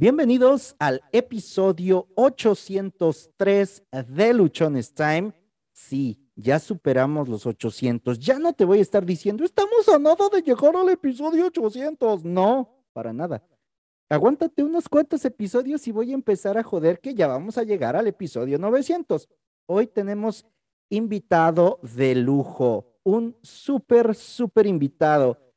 Bienvenidos al episodio 803 de Luchones Time. Sí, ya superamos los 800. Ya no te voy a estar diciendo, estamos a nada de llegar al episodio 800. No, para nada. Aguántate unos cuantos episodios y voy a empezar a joder que ya vamos a llegar al episodio 900. Hoy tenemos invitado de lujo, un súper, súper invitado.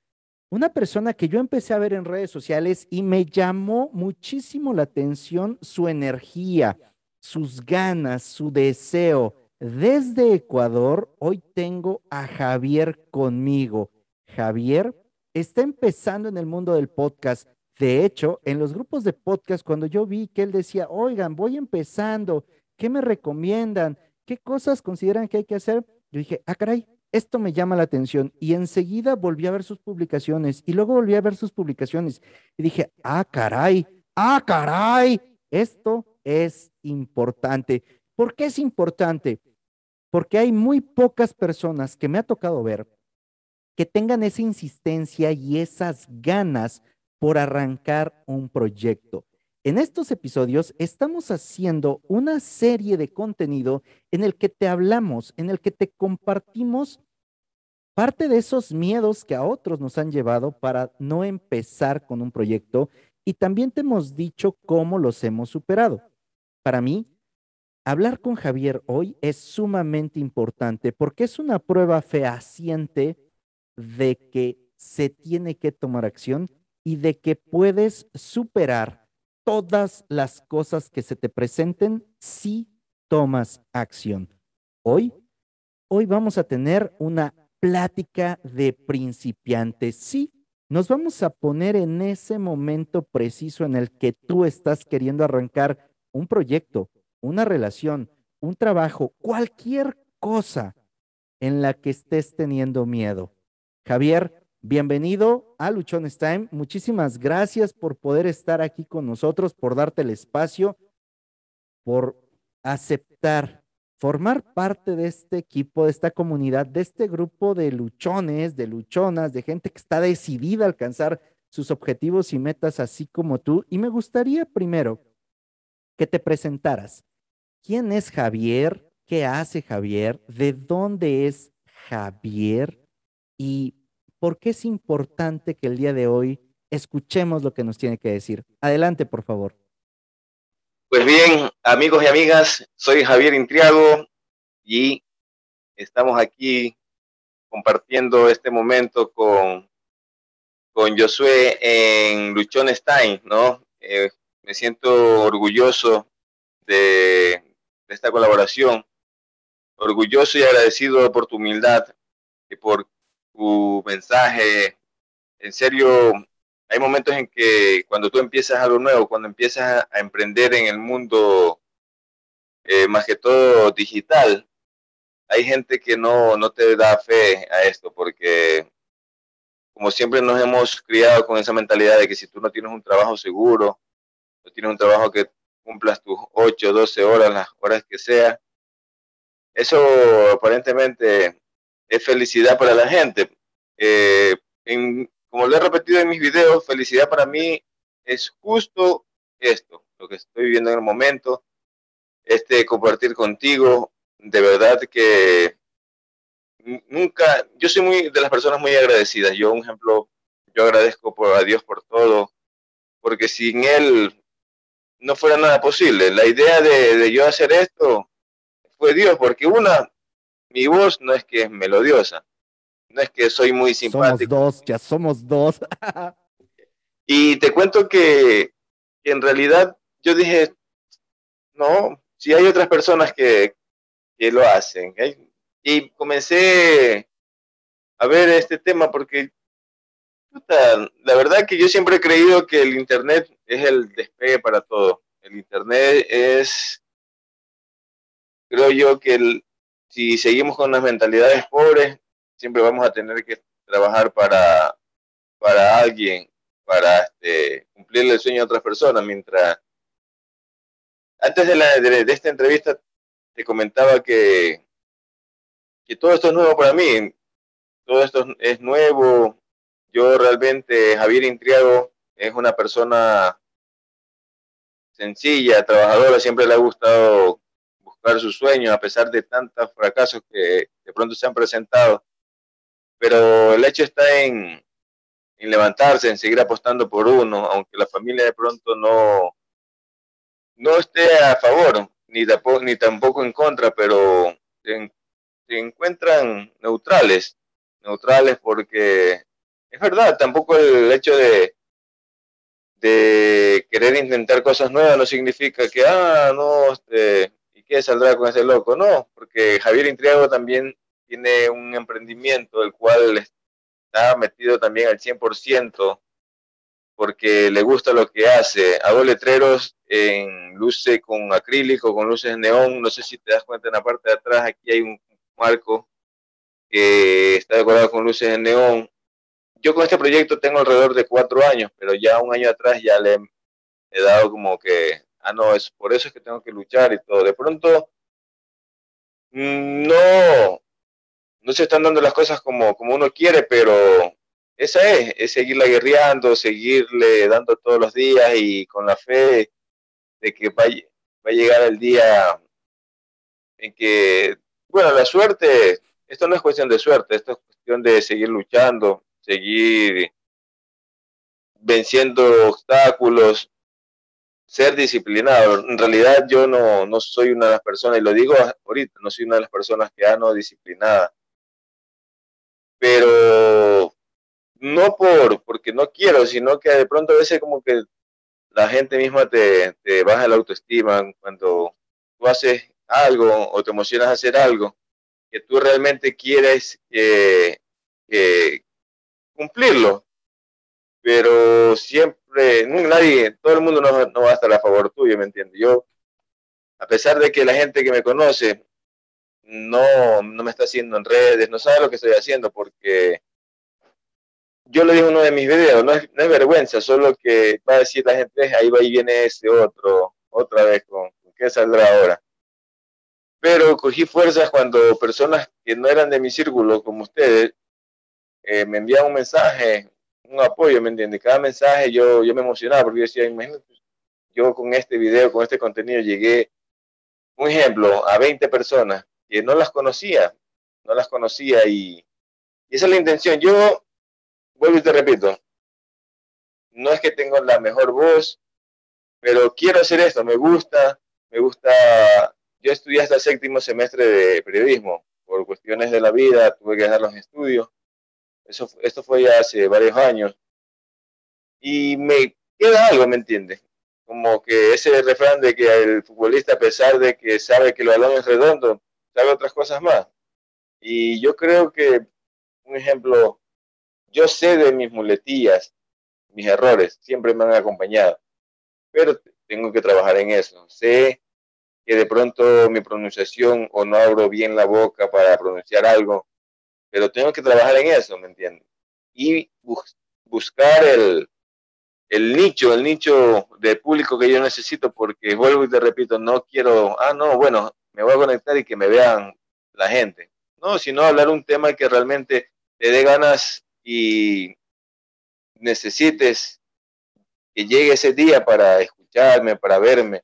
Una persona que yo empecé a ver en redes sociales y me llamó muchísimo la atención su energía, sus ganas, su deseo. Desde Ecuador, hoy tengo a Javier conmigo. Javier está empezando en el mundo del podcast. De hecho, en los grupos de podcast, cuando yo vi que él decía, oigan, voy empezando, ¿qué me recomiendan? ¿Qué cosas consideran que hay que hacer? Yo dije, ah, caray, esto me llama la atención. Y enseguida volví a ver sus publicaciones y luego volví a ver sus publicaciones y dije, ah, caray, ah, caray, esto es importante. ¿Por qué es importante? Porque hay muy pocas personas que me ha tocado ver que tengan esa insistencia y esas ganas por arrancar un proyecto. En estos episodios estamos haciendo una serie de contenido en el que te hablamos, en el que te compartimos parte de esos miedos que a otros nos han llevado para no empezar con un proyecto y también te hemos dicho cómo los hemos superado. Para mí, hablar con Javier hoy es sumamente importante porque es una prueba fehaciente de que se tiene que tomar acción y de que puedes superar todas las cosas que se te presenten si tomas acción. Hoy, hoy vamos a tener una plática de principiantes. Sí, nos vamos a poner en ese momento preciso en el que tú estás queriendo arrancar un proyecto, una relación, un trabajo, cualquier cosa en la que estés teniendo miedo. Javier, Bienvenido a Luchones Time. Muchísimas gracias por poder estar aquí con nosotros, por darte el espacio, por aceptar formar parte de este equipo, de esta comunidad, de este grupo de luchones, de luchonas, de gente que está decidida a alcanzar sus objetivos y metas así como tú. Y me gustaría primero que te presentaras. ¿Quién es Javier? ¿Qué hace Javier? ¿De dónde es Javier? Y ¿por qué es importante que el día de hoy escuchemos lo que nos tiene que decir? Adelante, por favor. Pues bien, amigos y amigas, soy Javier Intriago y estamos aquí compartiendo este momento con, con Josué en Luchonstein, ¿no? Eh, me siento orgulloso de, esta colaboración, orgulloso y agradecido por tu humildad y por tu mensaje. En serio, hay momentos en que cuando tú empiezas algo nuevo, cuando empiezas a emprender en el mundo, eh, más que todo digital, hay gente que no, no te da fe a esto, porque como siempre nos hemos criado con esa mentalidad de que si tú no tienes un trabajo seguro, no tienes un trabajo que cumplas tus 8, 12 horas, las horas que sea, eso aparentemente es felicidad para la gente. Eh, como lo he repetido en mis videos, felicidad para mí es justo esto, lo que estoy viviendo en el momento, este compartir contigo, de verdad que nunca, yo soy muy de las personas muy agradecidas. Yo, un ejemplo, yo agradezco a Dios por todo, porque sin Él no fuera nada posible. La idea de, de yo hacer esto fue Dios, porque una, mi voz no es que es melodiosa, no es que soy muy simpático. Somos dos, ya somos dos. y te cuento que, en realidad yo dije, no, si hay otras personas que, que lo hacen. ¿eh? Y comencé a ver este tema porque la verdad que yo siempre he creído que el Internet es el despegue para todo. El Internet es, creo yo que el, si seguimos con las mentalidades pobres, siempre vamos a tener que trabajar para, para alguien, para este, cumplirle el sueño a otras personas, mientras antes de, la, de, esta entrevista te comentaba que, que todo esto es nuevo para mí, todo esto es nuevo, yo realmente, Javier Intriago es una persona sencilla, trabajadora, siempre le ha gustado buscar sus sueños a pesar de tantos fracasos que de pronto se han presentado. Pero el hecho está en, en levantarse, en seguir apostando por uno, aunque la familia de pronto no, no esté a favor, ni tampoco, ni tampoco en contra, pero se, encuentran neutrales, neutrales porque es verdad, tampoco el hecho de, de querer intentar cosas nuevas no significa que, ah, no, este, ¿y qué saldrá con ese loco? No, porque Javier Intriago también tiene un emprendimiento, el cual está metido también al 100% porque le gusta lo que hace. Hago letreros en luces con acrílico, con luces neón. No sé si te das cuenta en la parte de atrás, aquí hay un marco que está decorado con luces de neón. Yo con este proyecto tengo alrededor de cuatro años, pero ya un año atrás ya le he dado como que, ah, no, es por eso es que tengo que luchar y todo. De pronto, mm, no, no se están dando las cosas como, como uno quiere, pero esa es, es seguirla guerreando, seguirle dando todos los días y con la fe de que va, va a llegar el día en que, bueno, la suerte, esto no es cuestión de suerte, esto es cuestión de seguir luchando, seguir venciendo obstáculos, ser disciplinado. En realidad yo no, no soy una de las personas, y lo digo ahorita, no soy una de las personas que ha no disciplinada pero no por porque no quiero, sino que de pronto a veces como que la gente misma te, te baja la autoestima cuando tú haces algo o te emocionas a hacer algo que tú realmente quieres que, cumplirlo, pero siempre, nadie, todo el mundo no, va a estar a favor tuyo, ¿me entiendes? Yo, a pesar de que la gente que me conoce no, no me está haciendo en redes, no sabe lo que estoy haciendo porque yo le dije en uno de mis videos, no es, vergüenza, solo que va a decir la gente, ahí va y viene ese otro, otra vez con, ¿qué saldrá ahora? Pero cogí fuerzas cuando personas que no eran de mi círculo, como ustedes, eh, me enviaban un mensaje, un apoyo, ¿me entiendes? Cada mensaje yo, yo me emocionaba porque yo decía, imagínate, yo con este video, con este contenido llegué, un ejemplo, a 20 personas que no las conocía, no las conocía y, esa es la intención. Yo, vuelvo y te repito, no es que tengo la mejor voz, pero quiero hacer esto, me gusta, me gusta, yo estudié hasta el séptimo semestre de periodismo, por cuestiones de la vida, tuve que dejar los estudios, eso, esto fue ya hace varios años, y me queda algo, ¿me entiendes? Como que ese refrán de que el futbolista, a pesar de que sabe que el balón es redondo, sabe otras cosas más. Y yo creo que, un ejemplo, yo sé de mis muletillas, mis errores, siempre me han acompañado, pero tengo que trabajar en eso. Sé que de pronto mi pronunciación o no abro bien la boca para pronunciar algo, pero tengo que trabajar en eso, ¿me entiendes? Y buscar el, el nicho, el nicho de público que yo necesito, porque vuelvo y te repito, no quiero, ah, no, bueno, me voy a conectar y que me vean la gente. No, sino hablar un tema que realmente te dé ganas y necesites que llegue ese día para escucharme, para verme.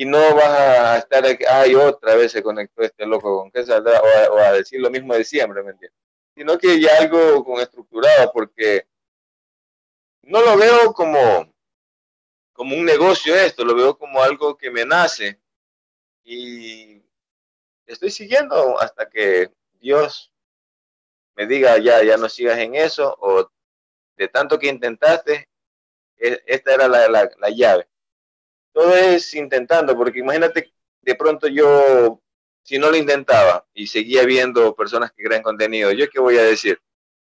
Y no vas a estar, ay, otra vez se conectó este loco con qué saldrá, o a, decir lo mismo de siempre, ¿me entiendes? Sino que ya algo con estructurado, porque no lo veo como, como un negocio esto, lo veo como algo que me nace, y estoy siguiendo hasta que Dios me diga, ya, ya no sigas en eso, o de tanto que intentaste, e, esta era la, la, la llave. Todo es intentando, porque imagínate, de pronto yo, si no lo intentaba y seguía viendo personas que crean contenido, ¿yo qué voy a decir?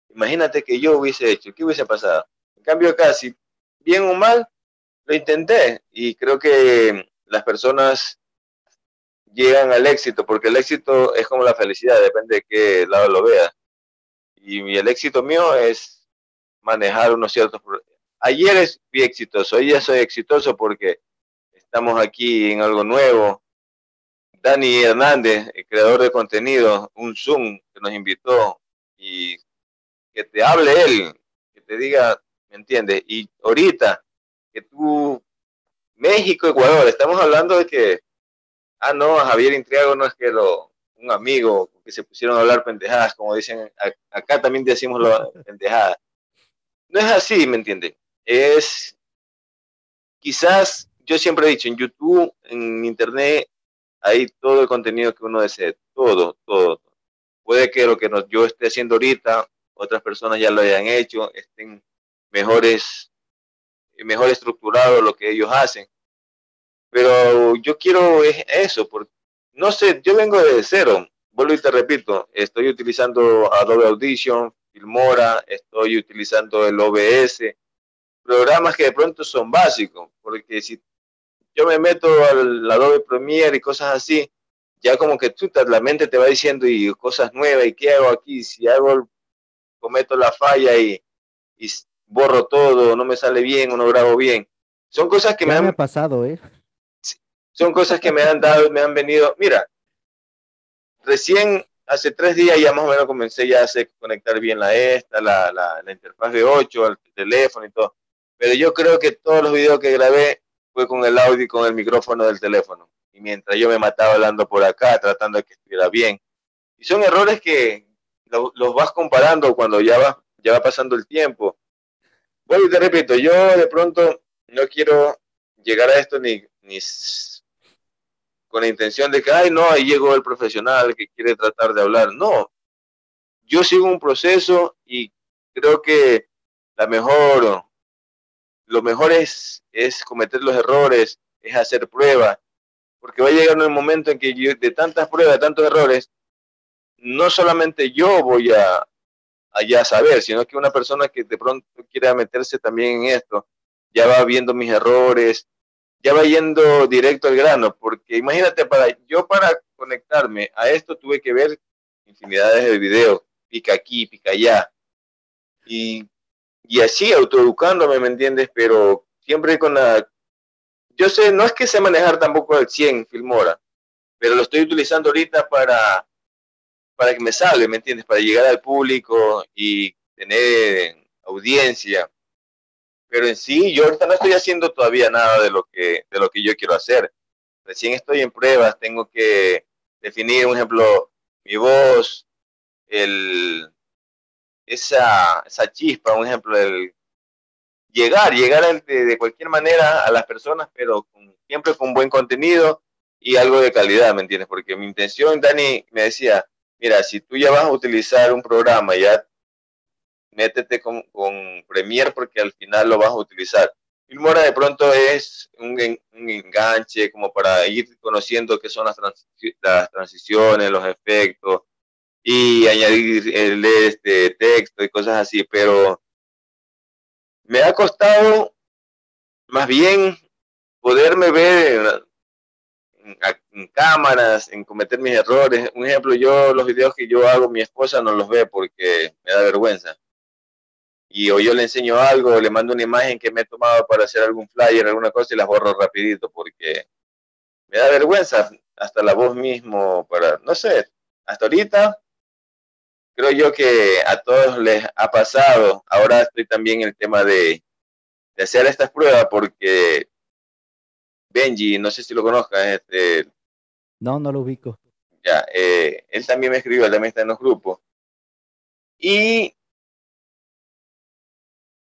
Imagínate que yo hubiese hecho, ¿qué hubiese pasado? En cambio, casi, bien o mal, lo intenté y creo que las personas llegan al éxito, porque el éxito es como la felicidad, depende de qué lado lo veas. Y el éxito mío es manejar unos ciertos Ayer fui exitoso, hoy ya soy exitoso porque estamos aquí en algo nuevo. Dani Hernández, el creador de contenido, un Zoom que nos invitó y que te hable él, que te diga, ¿me entiendes? Y ahorita que tú México, Ecuador. Estamos hablando de que, ah, no, Javier Intriago no es que lo, un amigo que se pusieron a hablar pendejadas, como dicen, acá también decimos lo pendejadas. No es así, ¿me entiende? Es, quizás, yo siempre he dicho, en YouTube, en Internet, hay todo el contenido que uno desee, todo, todo. Puede que lo que yo esté haciendo ahorita, otras personas ya lo hayan hecho, estén mejores mejor estructurado lo que ellos hacen. Pero yo quiero eso, porque no sé, yo vengo de cero, vuelvo y te repito, estoy utilizando Adobe Audition, Filmora, estoy utilizando el OBS, programas que de pronto son básicos, porque si yo me meto al Adobe Premiere y cosas así, ya como que tú, la mente te va diciendo y cosas nuevas, y qué hago aquí, si hago, cometo la falla y, y borro todo, no me sale bien o no grabo bien. Son cosas que me han pasado, ¿eh? Son cosas que me han dado, me han venido. Mira, recién hace tres días ya más o menos comencé ya a conectar bien la esta, la, la, la interfaz de 8, el teléfono y todo. Pero yo creo que todos los videos que grabé fue con el audio y con el micrófono del teléfono. Y mientras yo me mataba hablando por acá, tratando de que estuviera bien. Y son errores que los vas comparando cuando ya va, ya va pasando el tiempo bueno, te repito, yo de pronto no quiero llegar a esto ni, ni con la intención de que, ay, no, ahí llegó el profesional que quiere tratar de hablar. No, yo sigo un proceso y creo que la mejor, lo mejor es, es cometer los errores, es hacer pruebas, porque va a llegar un momento en que de tantas pruebas, de tantos errores, no solamente yo voy a, a saber, sino que una persona que de pronto quiera meterse también en esto, ya va viendo mis errores, ya va yendo directo al grano, porque imagínate, para yo para conectarme a esto tuve que ver infinidades de videos, pica aquí, pica allá, y, y así autoeducándome, ¿me entiendes? Pero siempre con la... Yo sé, no es que sé manejar tampoco al 100 Filmora, pero lo estoy utilizando ahorita para para que me salga, ¿me entiendes? Para llegar al público y tener audiencia. Pero en sí, yo ahorita no estoy haciendo todavía nada de lo que, de lo que yo quiero hacer. Recién estoy en pruebas, tengo que definir, un ejemplo, mi voz, el, esa, esa chispa, un ejemplo, el llegar, llegar de, de cualquier manera a las personas, pero con, siempre con buen contenido y algo de calidad, ¿me entiendes? Porque mi intención, Dani me decía, mira, si tú ya vas a utilizar un programa, ya métete con, con Premiere porque al final lo vas a utilizar. Filmora de pronto es un, enganche como para ir conociendo qué son las, las transiciones, los efectos y añadir el este texto y cosas así, pero me ha costado más bien poderme ver en, cámaras, en cometer mis errores. Un ejemplo, yo los videos que yo hago, mi esposa no los ve porque me da vergüenza. Y o yo le enseño algo, le mando una imagen que me he tomado para hacer algún flyer, alguna cosa y las borro rapidito porque me da vergüenza hasta la voz mismo para, no sé, hasta ahorita creo yo que a todos les ha pasado. Ahora estoy también en el tema de, de hacer estas pruebas porque Benji, no sé si lo conozcas, este... No, no lo ubico. Ya, eh, él también me escribió, él también está en los grupos. Y,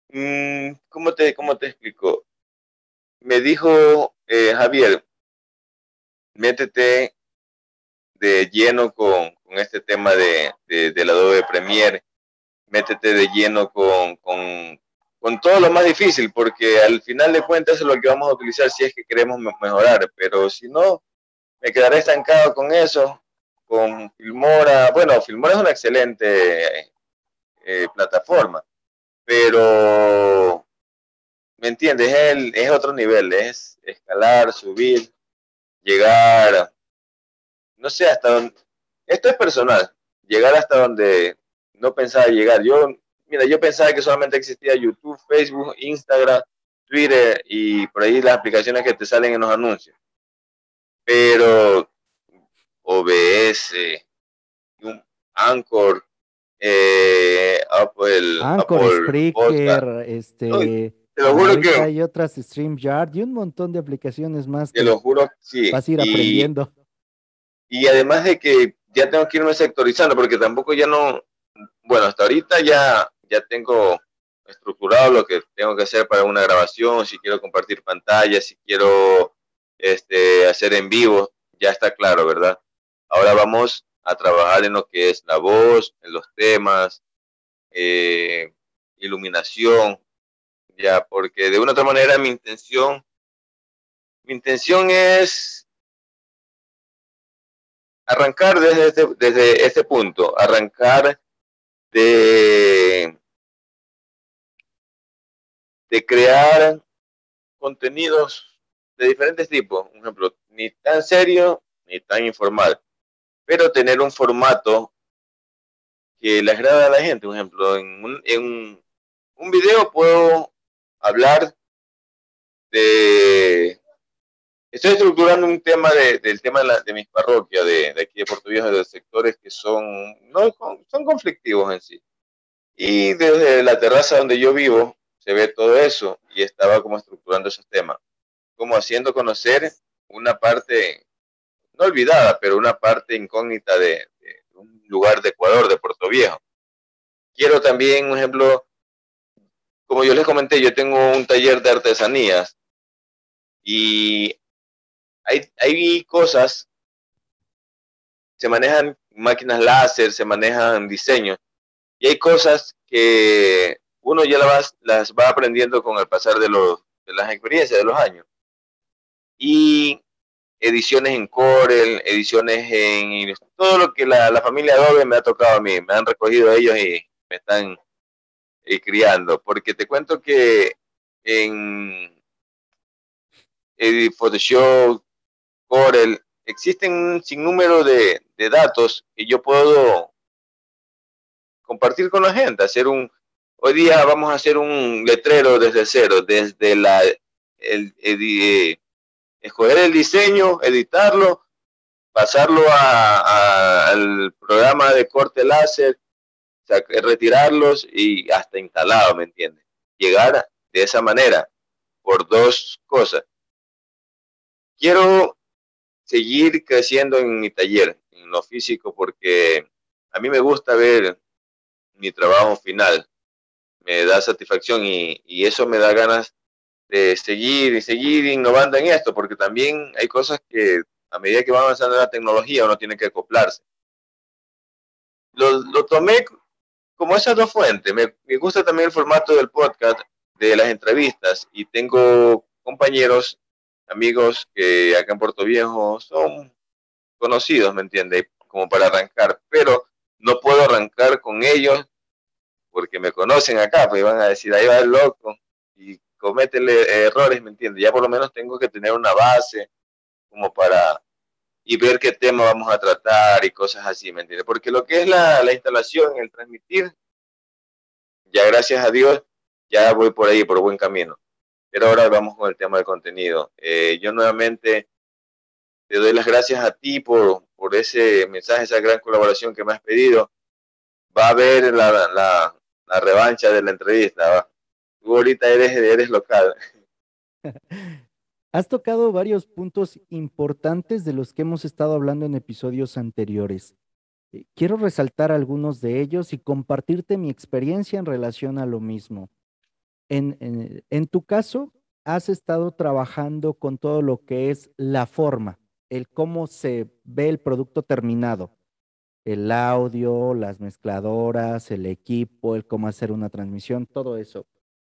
mm, ¿cómo, te, ¿cómo te explico? Me dijo eh, Javier, métete de lleno con, este tema de, de, del Adobe Premiere, métete de lleno con, con, todo lo más difícil, porque al final de cuentas es lo que vamos a utilizar si es que queremos mejorar, pero si no, me quedaré estancado con eso, con Filmora. Bueno, Filmora es una excelente eh, plataforma, pero, ¿me entiendes? Es, es otro nivel, es escalar, subir, llegar, no sé, hasta donde, esto es personal, llegar hasta donde no pensaba llegar. Yo mira, yo pensaba que solamente existía YouTube, Facebook, Instagram, Twitter y por ahí las aplicaciones que te salen en los anuncios. Pero OBS, Anchor, eh, Apple, Anchor, Spreaker, este... Te lo juro que. Hay otras StreamYard y un montón de aplicaciones más. Te lo juro, sí. Vas a ir aprendiendo. Y además de que ya tengo que irme sectorizando, porque tampoco ya no. Bueno, hasta ahorita ya, ya tengo estructurado lo que tengo que hacer para una grabación, si quiero compartir pantalla, si quiero este, hacer en vivo, ya está claro, ¿verdad? Ahora vamos a trabajar en lo que es la voz, en los temas, eh, iluminación, ya, porque de una otra manera mi intención, mi intención es arrancar desde este, desde este punto, arrancar de, de crear contenidos de diferentes tipos, por ejemplo, ni tan serio ni tan informal, pero tener un formato que le agrada a la gente. Por ejemplo, en un, en un video puedo hablar de... Estoy estructurando un tema del tema de, mis parroquias, de, aquí de Puerto Viejo, de sectores que son, no, son conflictivos en sí. Y desde la terraza donde yo vivo se ve todo eso y estaba como estructurando esos temas, como haciendo conocer una parte, no olvidada, pero una parte incógnita de, un lugar de Ecuador, de Puerto Viejo. Quiero también, un ejemplo, como yo les comenté, yo tengo un taller de artesanías y hay, hay cosas, se manejan máquinas láser, se manejan diseños y hay cosas que uno ya las, va aprendiendo con el pasar de, los, de las experiencias de los años. Y ediciones en Corel, ediciones en todo lo que la, la, familia Adobe me ha tocado a mí, me han recogido ellos y me están eh, criando, porque te cuento que en, Photoshop, Corel, existen un sinnúmero de, datos que yo puedo compartir con la gente, hacer un, hoy día vamos a hacer un letrero desde cero, desde la, el, el, escoger el diseño, editarlo, pasarlo al programa de corte láser, retirarlos y hasta instalado, ¿me entiendes? Llegar de esa manera por dos cosas. Quiero seguir creciendo en mi taller, en lo físico, porque a mí me gusta ver mi trabajo final, me da satisfacción y, eso me da ganas de seguir y seguir innovando en esto, porque también hay cosas que a medida que va avanzando la tecnología uno tiene que acoplarse. Lo, lo tomé como esas dos fuentes. Me, me, gusta también el formato del podcast, de las entrevistas, y tengo compañeros, amigos que acá en Puerto Viejo son conocidos, ¿me entiende? Como para arrancar, pero no puedo arrancar con ellos porque me conocen acá, pues van a decir, ahí va el loco, y comete errores, ¿me entiendes? Ya por lo menos tengo que tener una base como para y ver qué tema vamos a tratar y cosas así, ¿me entiendes? Porque lo que es la, la instalación, el transmitir, ya gracias a Dios, ya voy por ahí, por buen camino. Pero ahora vamos con el tema del contenido. Eh, yo nuevamente te doy las gracias a ti por, por ese mensaje, esa gran colaboración que me has pedido. Va a haber la, la, la revancha de la entrevista. ¿va? Tú ahorita eres, eres local. Has tocado varios puntos importantes de los que hemos estado hablando en episodios anteriores. Eh, quiero resaltar algunos de ellos y compartirte mi experiencia en relación a lo mismo. En, tu caso, has estado trabajando con todo lo que es la forma, el cómo se ve el producto terminado, el audio, las mezcladoras, el equipo, el cómo hacer una transmisión, todo eso.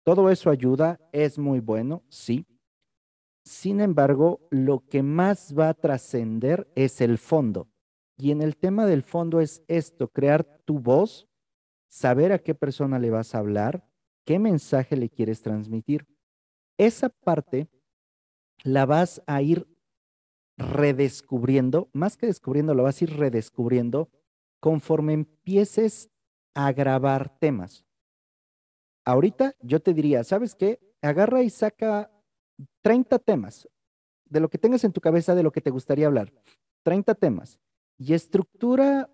Todo eso ayuda, es muy bueno, sí. Sin embargo, lo que más va a trascender es el fondo. Y en el tema del fondo es esto, crear tu voz, saber a qué persona le vas a hablar, qué mensaje le quieres transmitir. Esa parte la vas a ir redescubriendo, más que descubriendo, lo vas a ir redescubriendo conforme empieces a grabar temas ahorita yo te diría, ¿sabes qué? Agarra y saca 30 temas de lo que tengas en tu cabeza, de lo que te gustaría hablar. 30 temas. Y estructura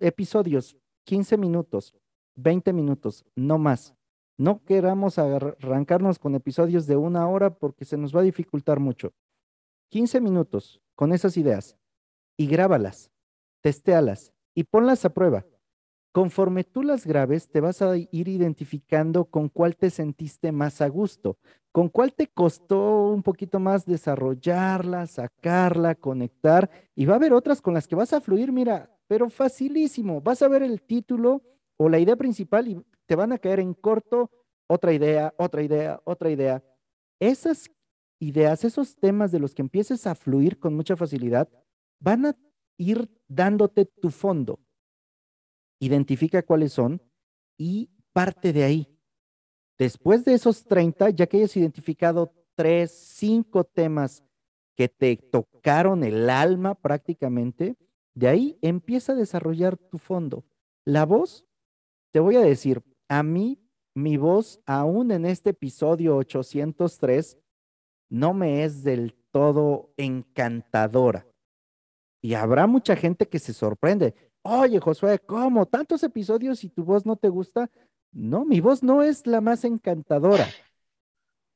episodios, 15 minutos, 20 minutos, no más. No queramos arrancarnos con episodios de una hora porque se nos va a dificultar mucho. 15 minutos con esas ideas y grábalas, testéalas y ponlas a prueba. Conforme tú las grabes, te vas a ir identificando con cuál te sentiste más a gusto, con cuál te costó un poquito más desarrollarla, sacarla, conectar, y va a haber otras con las que vas a fluir, mira, pero facilísimo. Vas a ver el título o la idea principal y te van a caer en corto otra idea, otra idea, otra idea. Esas ideas, esos temas de los que empieces a fluir con mucha facilidad, van a ir dándote tu fondo identifica cuáles son y parte de ahí. Después de esos 30, ya que hayas identificado tres, cinco temas que te tocaron el alma prácticamente, de ahí empieza a desarrollar tu fondo. La voz, te voy a decir, a mí mi voz, aún en este episodio 803, no me es del todo encantadora. Y habrá mucha gente que se sorprende. Oye, Josué, ¿cómo? ¿Tantos episodios y tu voz no te gusta? No, mi voz no es la más encantadora.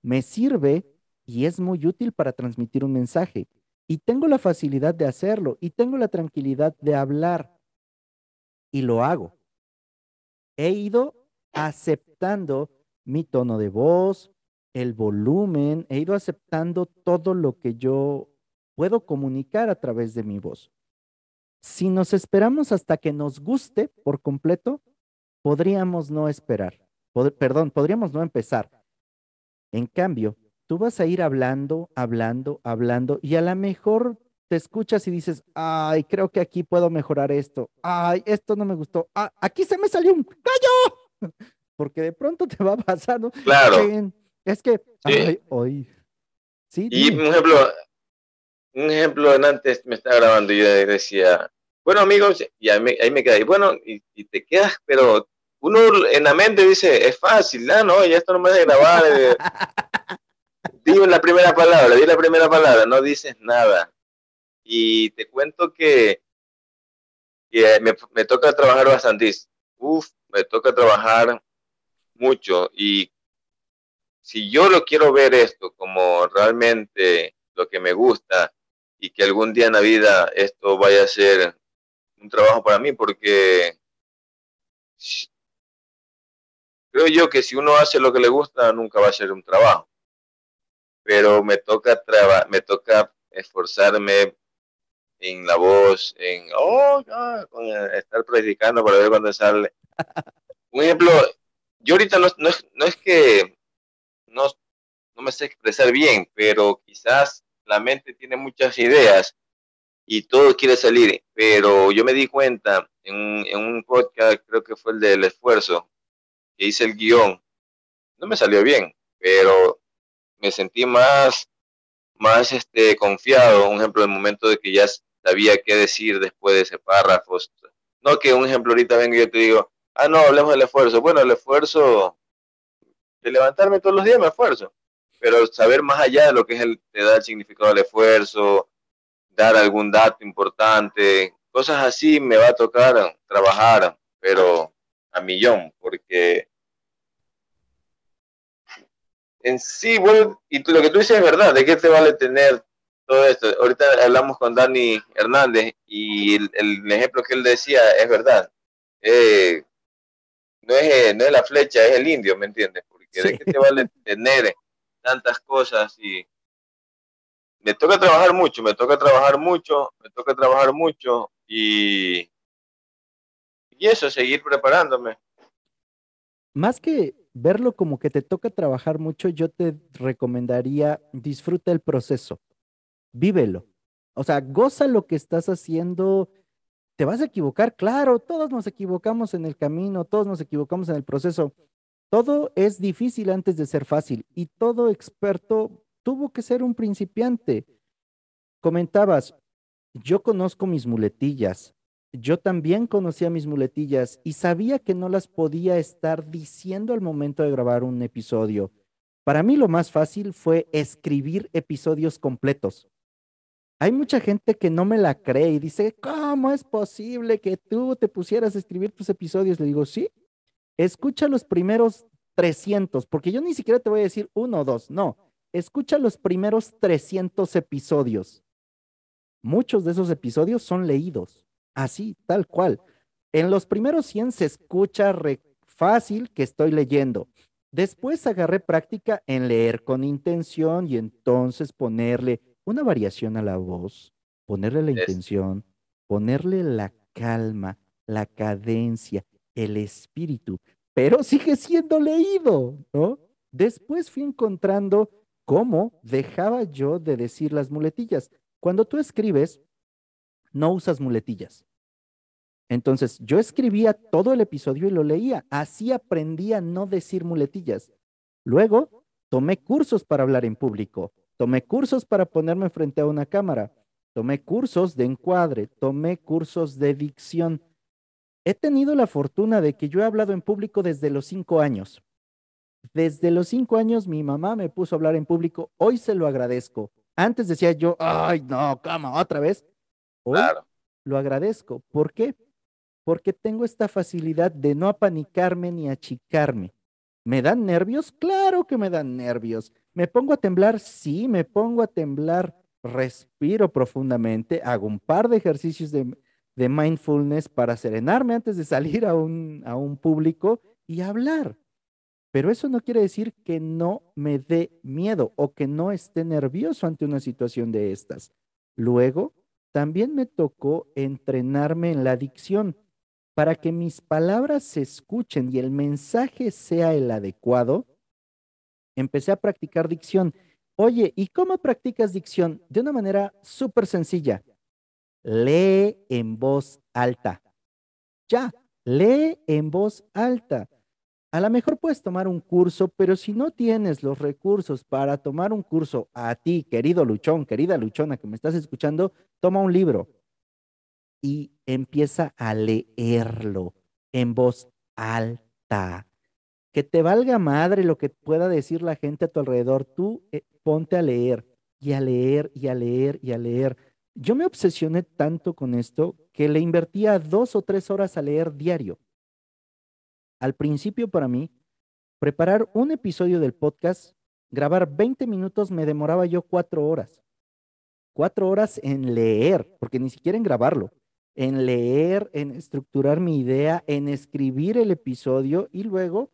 Me sirve y es muy útil para transmitir un mensaje. Y tengo la facilidad de hacerlo y tengo la tranquilidad de hablar. Y lo hago. He ido aceptando mi tono de voz, el volumen, he ido aceptando todo lo que yo puedo comunicar a través de mi voz. Si nos esperamos hasta que nos guste por completo, podríamos no esperar. perdón, podríamos no empezar. En cambio, tú vas a ir hablando, hablando, hablando y a lo mejor te escuchas y dices, ay, creo que aquí puedo mejorar esto. Ay, esto no me gustó. Ah, aquí se me salió un gallo. Porque de pronto te va pasando. Claro. Es que, ay. Sí, y un ejemplo, un ejemplo, antes me estaba grabando y yo decía, bueno amigos, y ahí me, ahí me quedé, bueno, y, te quedas, pero uno en la mente dice, es fácil, ¿no? no ya esto no me de grabar. Eh". digo la primera palabra, di la primera palabra, no dices nada. Y te cuento que, me, toca trabajar bastante. Uf, me toca trabajar mucho. Y si yo lo quiero ver esto como realmente lo que me gusta, y que algún día en la vida esto vaya a ser un trabajo para mí, porque creo yo que si uno hace lo que le gusta, nunca va a ser un trabajo. Pero me toca, me toca esforzarme en la voz, en oh, estar practicando para ver cuándo sale. Un ejemplo, yo ahorita no, no, no es que no, no me sé expresar bien, pero quizás la mente tiene muchas ideas y todo quiere salir, pero yo me di cuenta en, en un podcast, creo que fue el del esfuerzo, que hice el guion, no me salió bien, pero me sentí más, más este, confiado, un ejemplo, en el momento de que ya sabía qué decir después de ese párrafo. No que un ejemplo ahorita venga y yo te digo, ah, no, hablemos del esfuerzo. Bueno, el esfuerzo de levantarme todos los días me esfuerzo pero saber más allá de lo que es el, te da significado del esfuerzo, dar algún dato importante, cosas así me va a tocar trabajar, pero a millón, porque en sí, bueno, y lo que tú dices es verdad, ¿de qué te vale tener todo esto? Ahorita hablamos con Dani Hernández y el, ejemplo que él decía es verdad. Eh, no, es, no es la flecha, es el indio, ¿me entiendes? Porque ¿de qué te vale tener tantas cosas y me toca trabajar mucho, me toca trabajar mucho, me toca trabajar mucho y, y eso, seguir preparándome. Más que verlo como que te toca trabajar mucho, yo te recomendaría disfruta el proceso, vívelo. O sea, goza lo que estás haciendo. Te vas a equivocar, claro, todos nos equivocamos en el camino, todos nos equivocamos en el proceso, todo es difícil antes de ser fácil y todo experto tuvo que ser un principiante. Comentabas, yo conozco mis muletillas. Yo también conocía mis muletillas y sabía que no las podía estar diciendo al momento de grabar un episodio. Para mí lo más fácil fue escribir episodios completos. Hay mucha gente que no me la cree y dice, ¿cómo es posible que tú te pusieras a escribir tus episodios? Le digo, sí, Escucha los primeros 300, porque yo ni siquiera te voy a decir uno o dos, no. Escucha los primeros 300 episodios. Muchos de esos episodios son leídos, así, tal cual. En los primeros 100 se escucha fácil que estoy leyendo. Después agarré práctica en leer con intención y entonces ponerle una variación a la voz, ponerle la intención, ponerle la calma, la cadencia, el espíritu, pero sigue siendo leído, ¿no? Después fui encontrando cómo dejaba yo de decir las muletillas. Cuando tú escribes, no usas muletillas. Entonces, yo escribía todo el episodio y lo leía. Así aprendí a no decir muletillas. Luego, tomé cursos para hablar en público. Tomé cursos para ponerme frente a una cámara. Tomé cursos de encuadre. Tomé cursos de dicción. He tenido la fortuna de que yo he hablado en público desde los cinco años. Desde los cinco años mi mamá me puso a hablar en público. Hoy se lo agradezco. Antes decía yo, ay, no, cama, otra vez. Hoy lo agradezco. ¿Por qué? Porque tengo esta facilidad de no apanicarme ni achicarme. ¿Me dan nervios? Claro que me dan nervios. ¿Me pongo a temblar? Sí, me pongo a temblar. Respiro profundamente, hago un par de ejercicios de, mindfulness para serenarme antes de salir a un, a un público y hablar. Pero eso no quiere decir que no me dé miedo o que no esté nervioso ante una situación de estas. Luego, también me tocó entrenarme en la dicción para que mis palabras se escuchen y el mensaje sea el adecuado. Empecé a practicar dicción. Oye, ¿y cómo practicas dicción? De una manera súper sencilla lee en voz alta. Ya, lee en voz alta. A lo mejor puedes tomar un curso, pero si no tienes los recursos para tomar un curso a ti, querido luchón, querida luchona que me estás escuchando, toma un libro y empieza a leerlo en voz alta. Que te valga madre lo que pueda decir la gente a tu alrededor. Tú eh, ponte a leer y a leer y a leer y a leer. Yo me obsesioné tanto con esto que le invertía dos o tres horas a leer diario. Al principio para mí, preparar un episodio del podcast, grabar 20 minutos me demoraba yo cuatro horas. Cuatro horas en leer, porque ni siquiera en grabarlo, en leer, en estructurar mi idea, en escribir el episodio y luego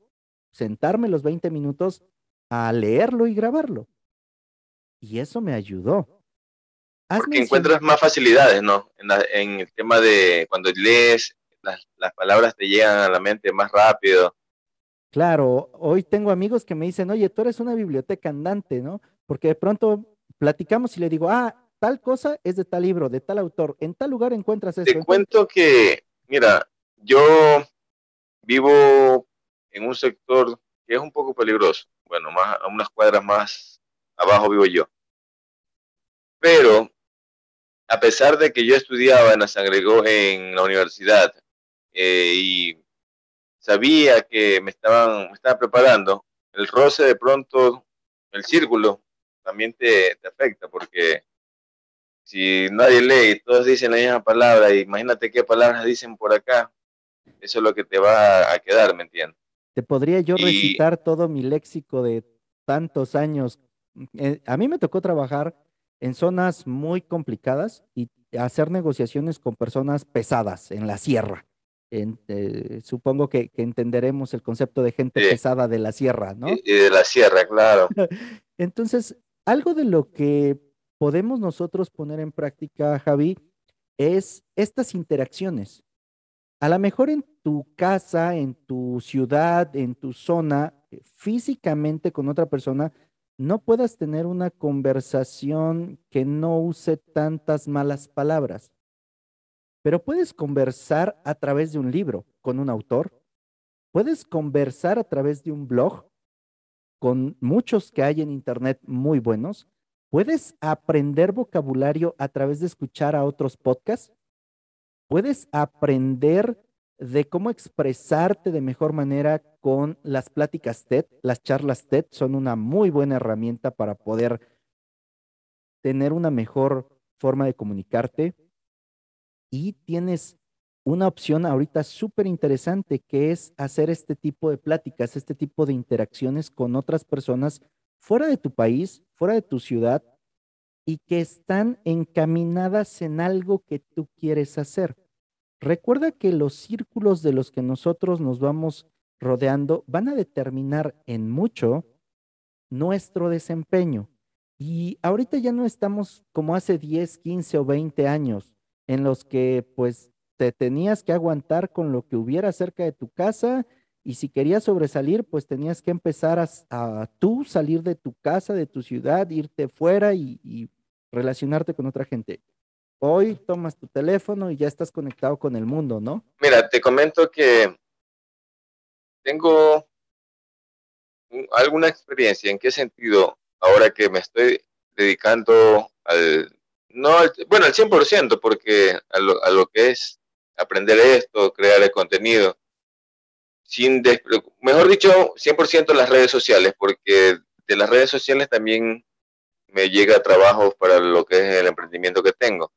sentarme los 20 minutos a leerlo y grabarlo. Y eso me ayudó. Porque encuentras más facilidades, ¿no? En, el tema de cuando lees, las, palabras te llegan a la mente más rápido. Claro, hoy tengo amigos que me dicen, oye, tú eres una biblioteca andante, ¿no? Porque de pronto platicamos y le digo, ah, tal cosa es de tal libro, de tal autor, en tal lugar encuentras eso. Te cuento que, mira, yo vivo en un sector que es un poco peligroso. Bueno, más a unas cuadras más abajo vivo yo. Pero a pesar de que yo estudiaba en la San en la universidad eh, y sabía que me estaban me estaba preparando, el roce de pronto, el círculo, también te, afecta porque si nadie lee todos dicen la misma palabra, imagínate qué palabras dicen por acá, eso es lo que te va a quedar, ¿me entiendes? Te podría yo recitar todo mi léxico de tantos años. Eh, a mí me tocó trabajar en zonas muy complicadas y hacer negociaciones con personas pesadas en la sierra. Eh, supongo que, entenderemos el concepto de gente pesada de la sierra, ¿no? Y, de la sierra, claro. Entonces, algo de lo que podemos nosotros poner en práctica, Javi, es estas interacciones. A lo mejor en tu casa, en tu ciudad, en tu zona, eh, físicamente con otra persona, no puedas tener una conversación que no use tantas malas palabras. Pero puedes conversar a través de un libro con un autor. Puedes conversar a través de un blog con muchos que hay en Internet muy buenos. Puedes aprender vocabulario a través de escuchar a otros podcasts. Puedes aprender de cómo expresarte de mejor manera con las pláticas TED. Las charlas TED son una muy buena herramienta para poder tener una mejor forma de comunicarte. Y tienes una opción ahorita súper interesante que es hacer este tipo de pláticas, este tipo de interacciones con otras personas fuera de tu país, fuera de tu ciudad y que están encaminadas en algo que tú quieres hacer. Recuerda que los círculos de los que nosotros nos vamos rodeando van a determinar en mucho nuestro desempeño. Y ahorita ya no estamos como hace 10, 15 o 20 años en los que pues te tenías que aguantar con lo que hubiera cerca de tu casa y si querías sobresalir pues tenías que empezar a, tú salir de tu casa, de tu ciudad, irte fuera y, y relacionarte con otra gente. Hoy tomas tu teléfono y ya estás conectado con el mundo, ¿no? Mira, te comento que tengo alguna experiencia. ¿En qué sentido? Ahora que me estoy dedicando al, no, bueno, al 100%, porque a lo, a lo que es aprender esto, crear el contenido, sin mejor dicho, 100% las redes sociales, porque de las redes sociales también me llega trabajo para lo que es el emprendimiento que tengo.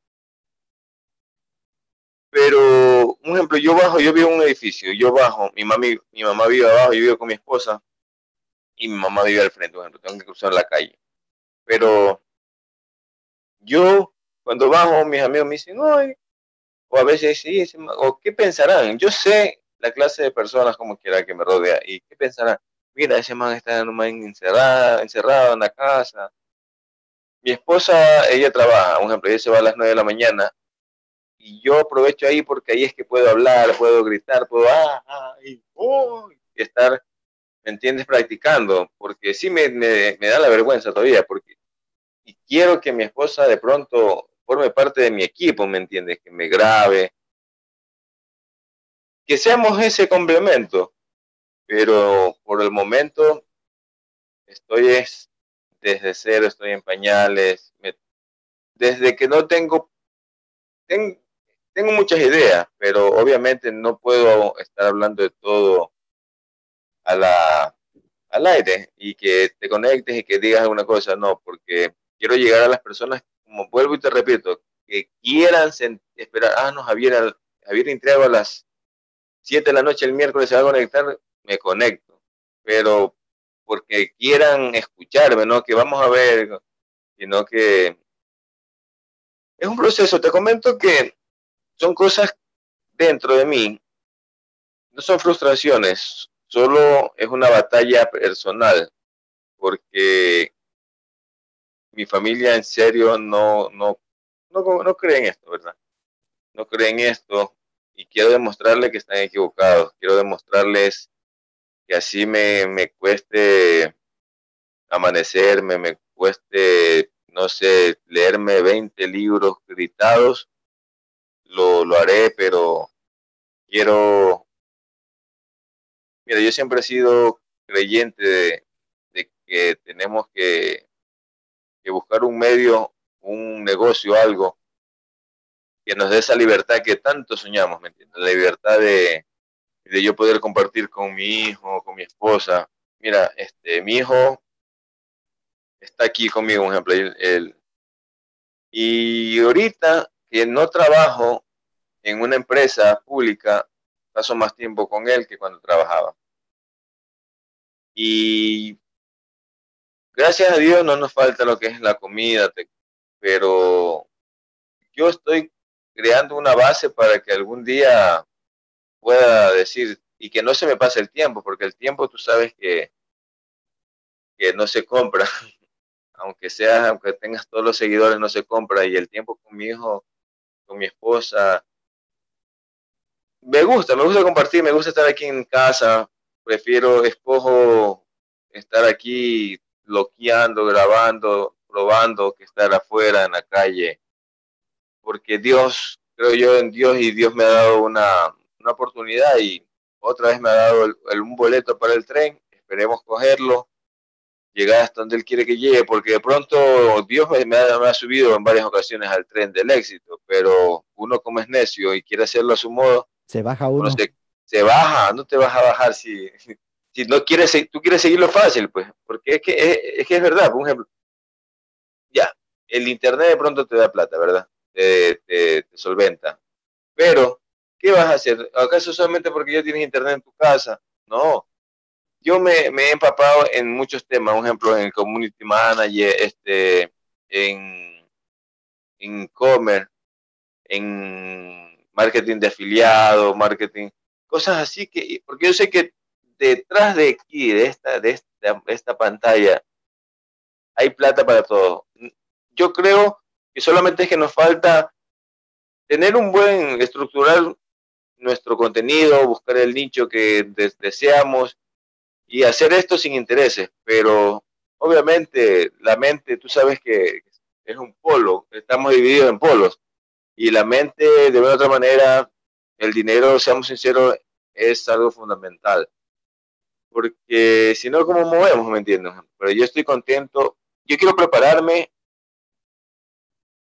Pero, un ejemplo, yo bajo, yo vivo en un edificio, yo bajo, mi, mami, mi mamá vive abajo, yo vivo con mi esposa y mi mamá vive al frente, por ejemplo, tengo que cruzar la calle. Pero yo, cuando bajo, mis amigos me dicen, Ay, o a veces sí, o qué pensarán. Yo sé la clase de personas como quiera que me rodea y qué pensarán. Mira, ese man está encerrado, encerrado en la casa. Mi esposa, ella trabaja, un ejemplo, ella se va a las 9 de la mañana y yo aprovecho ahí porque ahí es que puedo hablar, puedo gritar, puedo ah, ah y, oh, estar, ¿me entiendes?, practicando, porque sí me, me, da la vergüenza todavía, porque y quiero que mi esposa de pronto forme parte de mi equipo, ¿me entiendes?, que me grabe, que seamos ese complemento, pero por el momento estoy es, desde cero, estoy en pañales, desde que no tengo, tengo tengo muchas ideas, pero obviamente no puedo estar hablando de todo a la, al aire y que te conectes y que digas alguna cosa, no, porque quiero llegar a las personas, como vuelvo y te repito, que quieran esperar, ah, no, Javier, Javier Intriago a las 7 de la noche el miércoles se va a conectar, me conecto, pero porque quieran escucharme, ¿no? Que vamos a ver, sino que es un proceso. Te comento que son cosas dentro de mí, no son frustraciones, solo es una batalla personal, porque mi familia en serio no, no, no, no cree en esto, ¿verdad? No cree en esto y quiero demostrarles que están equivocados, quiero demostrarles que así me, me cueste amanecerme, me cueste, no sé, leerme 20 libros gritados, lo, lo haré, pero quiero... Mira, yo siempre he sido creyente de, que tenemos que, que buscar un medio, un negocio, algo que nos dé esa libertad que tanto soñamos, ¿me entiendes? La libertad de, de yo poder compartir con mi hijo, con mi esposa. Mira, este, mi hijo está aquí conmigo, un ejemplo, él, y ahorita que no trabajo en una empresa pública, paso más tiempo con él que cuando trabajaba. Y gracias a Dios no nos falta lo que es la comida, pero yo estoy creando una base para que algún día pueda decir y que no se me pase el tiempo, porque el tiempo tú sabes que, que no se compra, aunque sea, aunque tengas todos los seguidores, no se compra, y el tiempo con mi hijo, con mi esposa, me gusta, me gusta compartir, me gusta estar aquí en casa, prefiero, escojo estar aquí bloqueando, grabando, probando que estar afuera en la calle, porque Dios, creo yo en Dios y Dios me ha dado una, una oportunidad y otra vez me ha dado un boleto para el tren, esperemos cogerlo, llegar hasta donde Él quiere que llegue, porque de pronto Dios me, ha, subido en varias ocasiones al tren del éxito, pero uno como es necio y quiere hacerlo a su modo, se baja uno. se, baja, no te vas a bajar si, si no quieres, tú quieres seguirlo fácil, pues, porque es que es, que es verdad, por ejemplo, ya, el internet de pronto te da plata, ¿verdad? Te, te, te solventa, pero ¿qué vas a hacer? ¿Acaso solamente porque ya tienes internet en tu casa? No. Yo me, he empapado en muchos temas, por ejemplo, en el community manager, este, en, en e-commerce, en marketing de afiliado, marketing, cosas así que, porque yo sé que detrás de aquí, de esta, de esta, esta pantalla, hay plata para todo. Yo creo que solamente es que nos falta tener un buen, estructurar nuestro contenido, buscar el nicho que deseamos y hacer esto sin intereses. Pero obviamente la mente, tú sabes que es un polo, estamos divididos en polos y la mente de una otra manera, el dinero, seamos sinceros, es algo fundamental. Porque si no, ¿cómo movemos? ¿Me entiendes? Pero yo estoy contento. Yo quiero prepararme